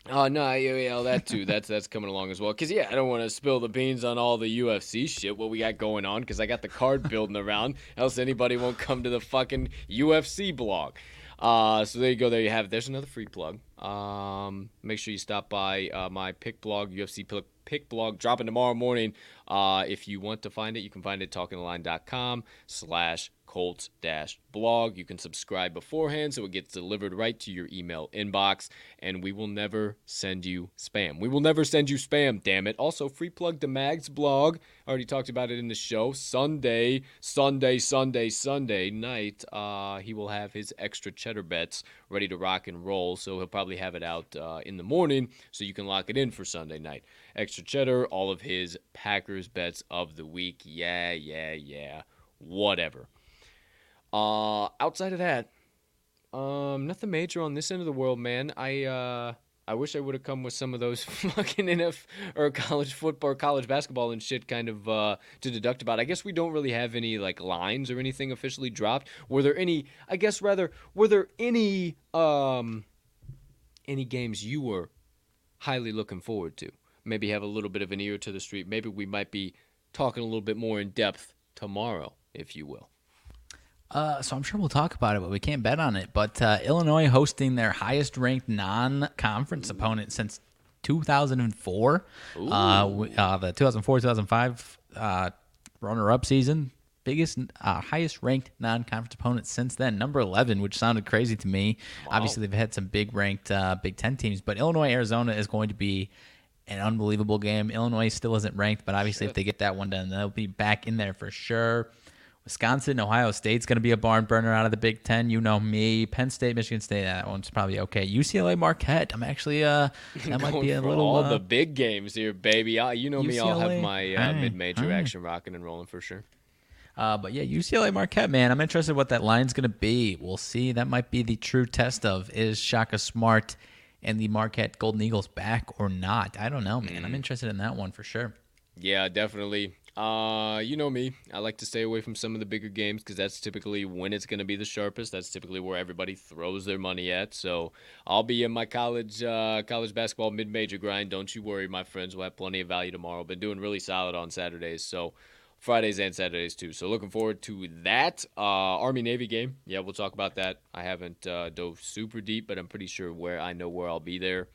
uh, no, yeah, yeah, that too. That's that's coming along as well. Cause yeah, I don't want to spill the beans on all the UFC shit what we got going on. Cause I got the card building around. Else anybody won't come to the fucking UFC blog. Uh, so there you go. There you have it. There's another free plug. Um, make sure you stop by uh, my pick blog, UFC pick, pick blog, dropping tomorrow morning. Uh, if you want to find it, you can find it talkingtheline.com slash Colts blog. You can subscribe beforehand so it gets delivered right to your email inbox, and we will never send you spam. We will never send you spam, damn it. Also, free plug to Mag's blog. I already talked about it in the show. Sunday, Sunday, Sunday, Sunday night, uh, he will have his extra cheddar bets ready to rock and roll. So he'll probably have it out uh, in the morning so you can lock it in for Sunday night. Extra cheddar, all of his Packers bets of the week. Yeah, yeah, yeah. Whatever. Uh, outside of that, um, nothing major on this end of the world, man. I uh, I wish I would have come with some of those fucking NF or college football, college basketball and shit, kind of uh, to deduct about. I guess we don't really have any like lines or anything officially dropped. Were there any? I guess rather, were there any um, any games you were highly looking forward to? Maybe have a little bit of an ear to the street. Maybe we might be talking a little bit more in depth tomorrow, if you will. Uh, so I'm sure we'll talk about it, but we can't bet on it. But uh, Illinois hosting their highest ranked non-conference opponent since 2004. Uh, uh, the 2004-2005 uh, runner-up season, biggest, uh, highest ranked non-conference opponent since then. Number 11, which sounded crazy to me. Obviously, they've had some big ranked uh, Big Ten teams, but Illinois Arizona is going to be an unbelievable game. Illinois still isn't ranked, but obviously, if they get that one done, they'll be back in there for sure. Wisconsin, Ohio State's going to be a barn burner out of the Big Ten. You know me. Penn State, Michigan State, that one's probably okay. UCLA, Marquette. I'm actually uh that might be a for little. all uh, the big games here, baby. I, you know me, I'll have my uh, Aye, mid-major aye. action rocking and rolling for sure. Uh, but yeah, UCLA Marquette, man. I'm interested what that line's going to be. We'll see. That might be the true test of is Shaka Smart and the Marquette Golden Eagles back or not. I don't know, man. Mm. I'm interested in that one for sure. Yeah, definitely. Uh, you know me. I like to stay away from some of the bigger games because that's typically when it's going to be the sharpest. That's typically where everybody throws their money at. So I'll be in my college uh, college basketball mid major grind. Don't you worry, my friends. We'll have plenty of value tomorrow. Been doing really solid on Saturdays. So Fridays and Saturdays too. So looking forward to that uh, Army Navy game. Yeah, we'll talk about that. I haven't uh, dove super deep, but I'm pretty sure where I know where I'll be there.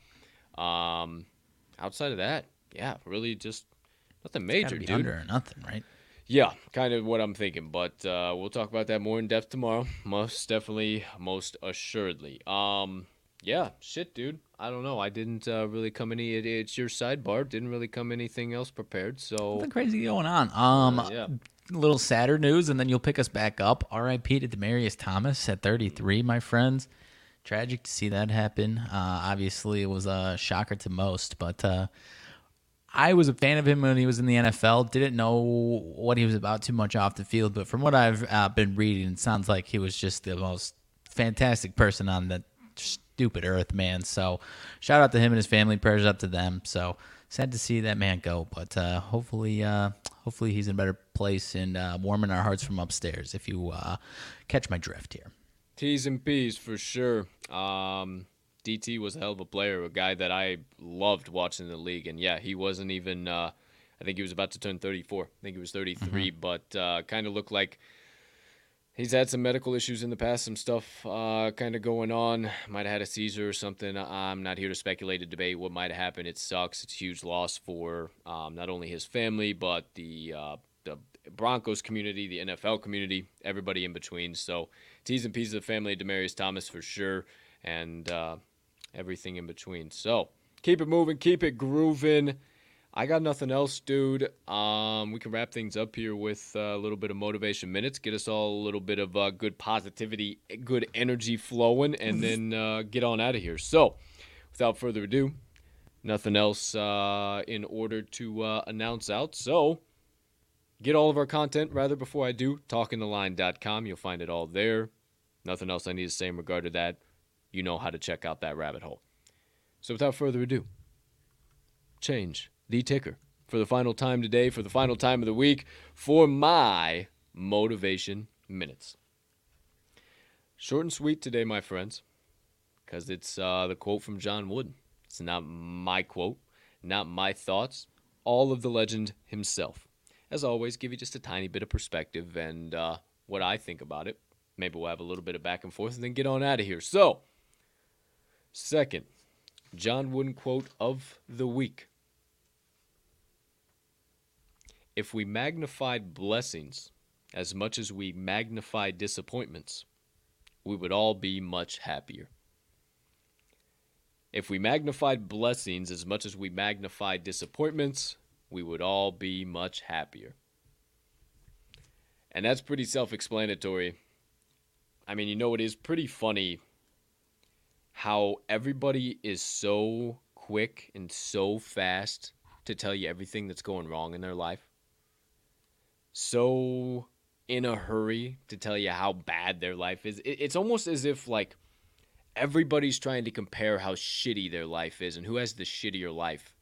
Um, outside of that, yeah, really just nothing major, dude. under or nothing, right? Yeah, kind of what I'm thinking, but uh, we'll talk about that more in depth tomorrow. Most definitely, most assuredly. Um, yeah, shit, dude. I don't know. I didn't uh, really come any. It, it's your sidebar. Didn't really come anything else prepared. So Nothing crazy going on. Um, Uh, yeah. a little sadder news, and then you'll pick us back up. R.I.P. to Demaryius Thomas at 33, my friends. Tragic to see that happen. Uh, obviously, it was a shocker to most, but uh, I was a fan of him when he was in the NFL. Didn't know what he was about too much off the field, but from what I've uh, been reading, it sounds like he was just the most fantastic person on the stupid earth, man. So, shout out to him and his family. Prayers up to them. So sad to see that man go, but uh, hopefully, uh, hopefully he's in a better place and uh, warming our hearts from upstairs. If you uh, catch my drift here. T's and P's for sure. Um, DT was a hell of a player, a guy that I loved watching in the league, and yeah, he wasn't even. Uh, I think he was about to turn 34. I think he was 33, but uh, kind of looked like he's had some medical issues in the past, some stuff uh, kind of going on. Might have had a seizure or something. I'm not here to speculate or debate what might have happened. It sucks. It's a huge loss for um, not only his family, but the uh, the Broncos community, the NFL community, everybody in between. So T's and P's of the family of Demaryius Thomas for sure, and uh, everything in between. So keep it moving, keep it grooving. I got nothing else, dude. Um, we can wrap things up here with a little bit of motivation minutes, get us all a little bit of uh, good positivity, good energy flowing, and then uh, get on out of here. So, without further ado, nothing else uh, in order to uh, announce out. So, get all of our content rather before I do. TalkingTheLine.com. You'll find it all there. Nothing else I need to say in regard to that. You know how to check out that rabbit hole. So, without further ado, change the ticker for the final time today, for the final time of the week, for my motivation minutes. Short and sweet today, my friends, because it's uh, the quote from John Wooden. It's not my quote, not my thoughts, all of the legend himself. As always, give you just a tiny bit of perspective and uh, what I think about it. Maybe we'll have a little bit of back and forth and then get on out of here. So, second, John Wooden quote of the week. If we magnified blessings as much as we magnify disappointments, we would all be much happier. If we magnified blessings as much as we magnify disappointments, we would all be much happier. And that's pretty self explanatory. I mean, you know, it is pretty funny how everybody is so quick and so fast to tell you everything that's going wrong in their life. So in a hurry to tell you how bad their life is. It's almost as if, like, everybody's trying to compare how shitty their life is and who has the shittier life.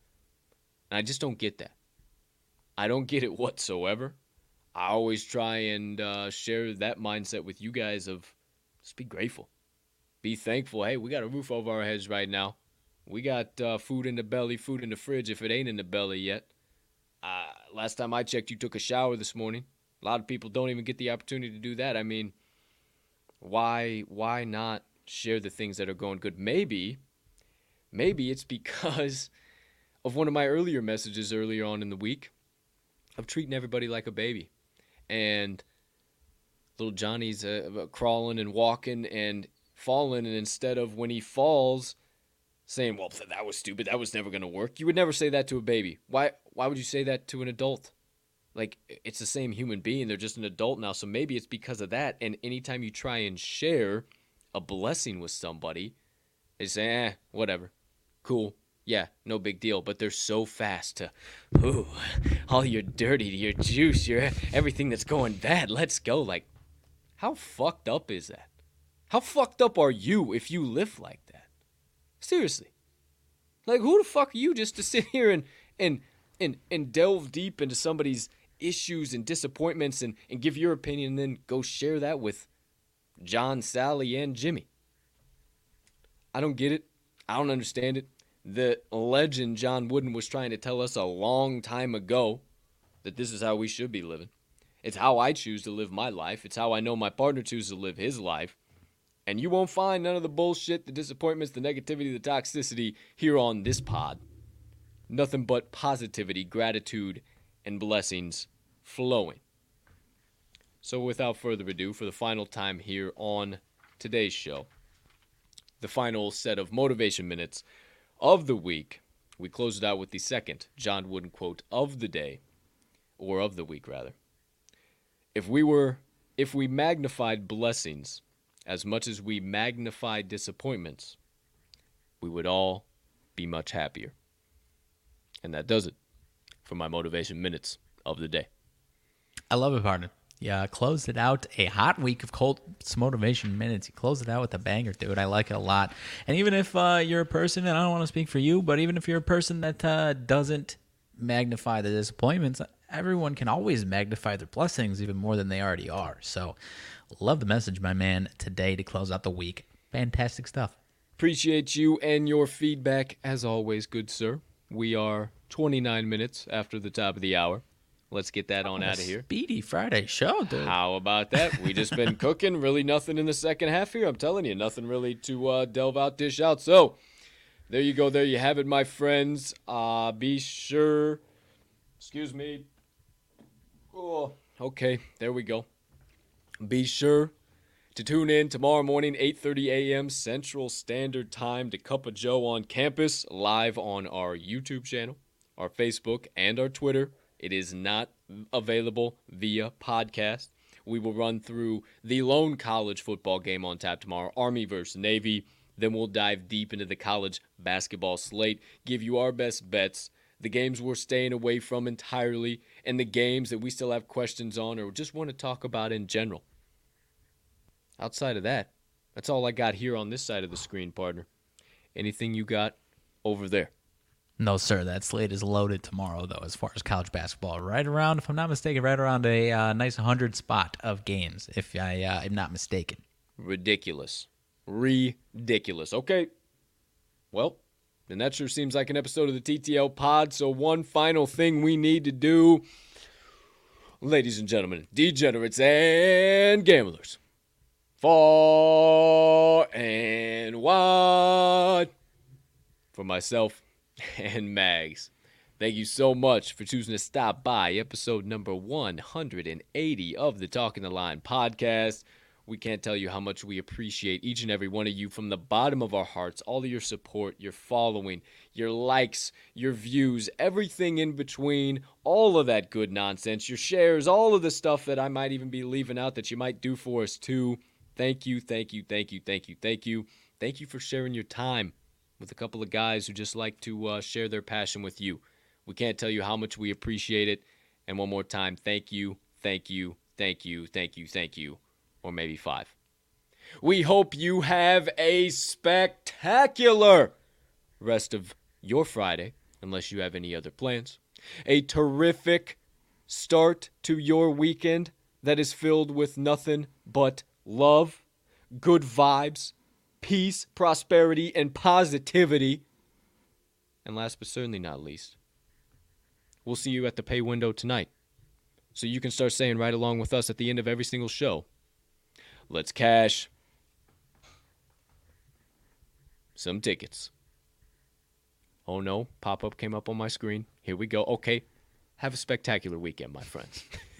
And I just don't get that. I don't get it whatsoever. I always try and uh, share that mindset with you guys of just be grateful, be thankful. Hey, we got a roof over our heads right now. We got uh, food in the belly, food in the fridge if it ain't in the belly yet. Uh, last time I checked, you took a shower this morning. A lot of people don't even get the opportunity to do that. I mean, why why not share the things that are going good? Maybe maybe it's because of one of my earlier messages earlier on in the week of treating everybody like a baby. And little Johnny's uh, crawling and walking and falling, and instead of when he falls, saying, "Well, that was stupid. That was never going to work," you would never say that to a baby. Why? Why would you say that to an adult? Like it's the same human being. They're just an adult now, so maybe it's because of that. And anytime you try and share a blessing with somebody, they say, "Eh, whatever, cool." Yeah, no big deal, but they're so fast to, ooh, all your dirty, your juice, your everything that's going bad. Let's go. Like, how fucked up is that? How fucked up are you if you live like that? Seriously. Like who the fuck are you just to sit here and and and and delve deep into somebody's issues and disappointments and, and give your opinion and then go share that with John, Sally, and Jimmy? I don't get it. I don't understand it. The legend John Wooden was trying to tell us a long time ago that this is how we should be living. It's how I choose to live my life. It's how I know my partner chooses to live his life. And you won't find none of the bullshit, the disappointments, the negativity, the toxicity here on this pod. Nothing but positivity, gratitude, and blessings flowing. So, without further ado, for the final time here on today's show, the final set of motivation minutes of the week, we close it out with the second John Wooden quote of the day, or of the week rather. If we were, if we magnified blessings as much as we magnify disappointments, we would all be much happier. And that does it for my motivation minutes of the day. I love it, partner. Yeah, closed it out a hot week of Colts motivation minutes. You closed it out with a banger, dude. I like it a lot. And even if uh, you're a person, and I don't want to speak for you, but even if you're a person that uh, doesn't magnify the disappointments, everyone can always magnify their blessings even more than they already are. So, love the message, my man, today to close out the week. Fantastic stuff. Appreciate you and your feedback as always, good sir. We are 29 minutes after the top of the hour. Let's get that on Oh, out of here. Speedy Friday show, dude. How about that? We just been cooking. Really nothing in the second half here. I'm telling you, nothing really to uh, delve out, dish out. So there you go. There you have it, my friends. Uh, be sure. Excuse me. Oh, okay. There we go. Be sure to tune in tomorrow morning, 8:30 a.m. Central Standard Time to Cup of Joe on campus, live on our YouTube channel, our Facebook, and our Twitter. It is not available via podcast. We will run through the lone college football game on tap tomorrow, Army versus Navy. Then we'll dive deep into the college basketball slate, give you our best bets, the games we're staying away from entirely, and the games that we still have questions on or just want to talk about in general. Outside of that, that's all I got here on this side of the screen, partner. Anything you got over there? No, sir. That slate is loaded tomorrow, though, as far as college basketball. Right around, if I'm not mistaken, right around a uh, nice 100 spot of games, if I uh, am not mistaken. Ridiculous. Ridiculous. Okay. Well, then that sure seems like an episode of the TTL pod. So, one final thing we need to do, ladies and gentlemen, degenerates and gamblers, far and wide, for myself and Mags. Thank you so much for choosing to stop by episode number 180 of the Talking the Line podcast. We can't tell you how much we appreciate each and every one of you from the bottom of our hearts. All of your support, your following, your likes, your views, everything in between, all of that good nonsense, your shares, all of the stuff that I might even be leaving out that you might do for us too. Thank you, thank you, thank you, thank you, thank you. Thank you for sharing your time with a couple of guys who just like to uh, share their passion with you. We can't tell you how much we appreciate it. And one more time, thank you, thank you, thank you, thank you, thank you or maybe five. We hope you have a spectacular rest of your Friday, unless you have any other plans. A terrific start to your weekend that is filled with nothing but love, good vibes, peace, prosperity, and positivity. And last but certainly not least, we'll see you at the pay window tonight. So you can start saying right along with us at the end of every single show Let's cash some tickets. Oh no, pop up came up on my screen. Here we go. Okay, have a spectacular weekend, my friends.